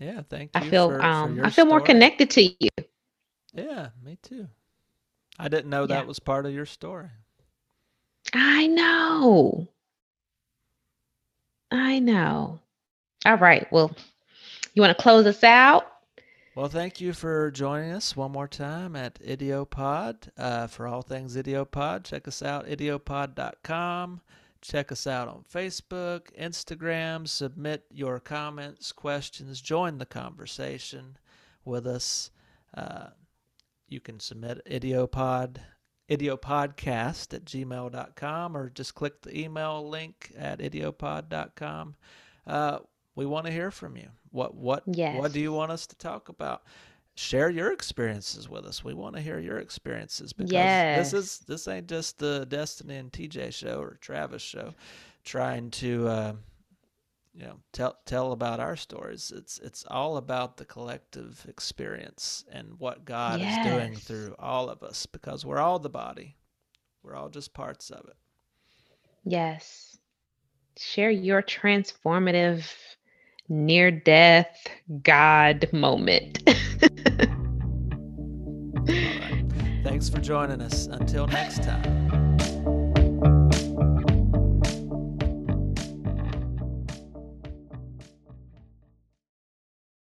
[SPEAKER 2] Yeah, thank
[SPEAKER 1] I feel
[SPEAKER 2] for, for
[SPEAKER 1] um
[SPEAKER 2] your
[SPEAKER 1] I feel more connected to you.
[SPEAKER 2] Yeah, me too. I didn't know
[SPEAKER 1] Yeah.
[SPEAKER 2] that was part of your story.
[SPEAKER 1] I know. I know. All right. Well, you want to close us out?
[SPEAKER 2] Well, thank you for joining us one more time at Idiopod. Uh, for all things Idiopod, check us out, idiopod.com. Check us out on Facebook, Instagram. Submit your comments, questions, join the conversation with us. Uh, you can submit idiopod idiopodcast at gmail.com or just click the email link at idiopod.com uh, we want to hear from you. What what what do you want us to talk about? Share your experiences with us. We want to hear your experiences because this is this ain't just the Destini and tj show or travis show trying to uh, you know tell tell about our stories. It's it's all about the collective experience and what god is doing through all of us because we're all the body. We're all just parts of it.
[SPEAKER 1] Yes. Share your transformative near death God moment.
[SPEAKER 2] thanks for joining us. Until next time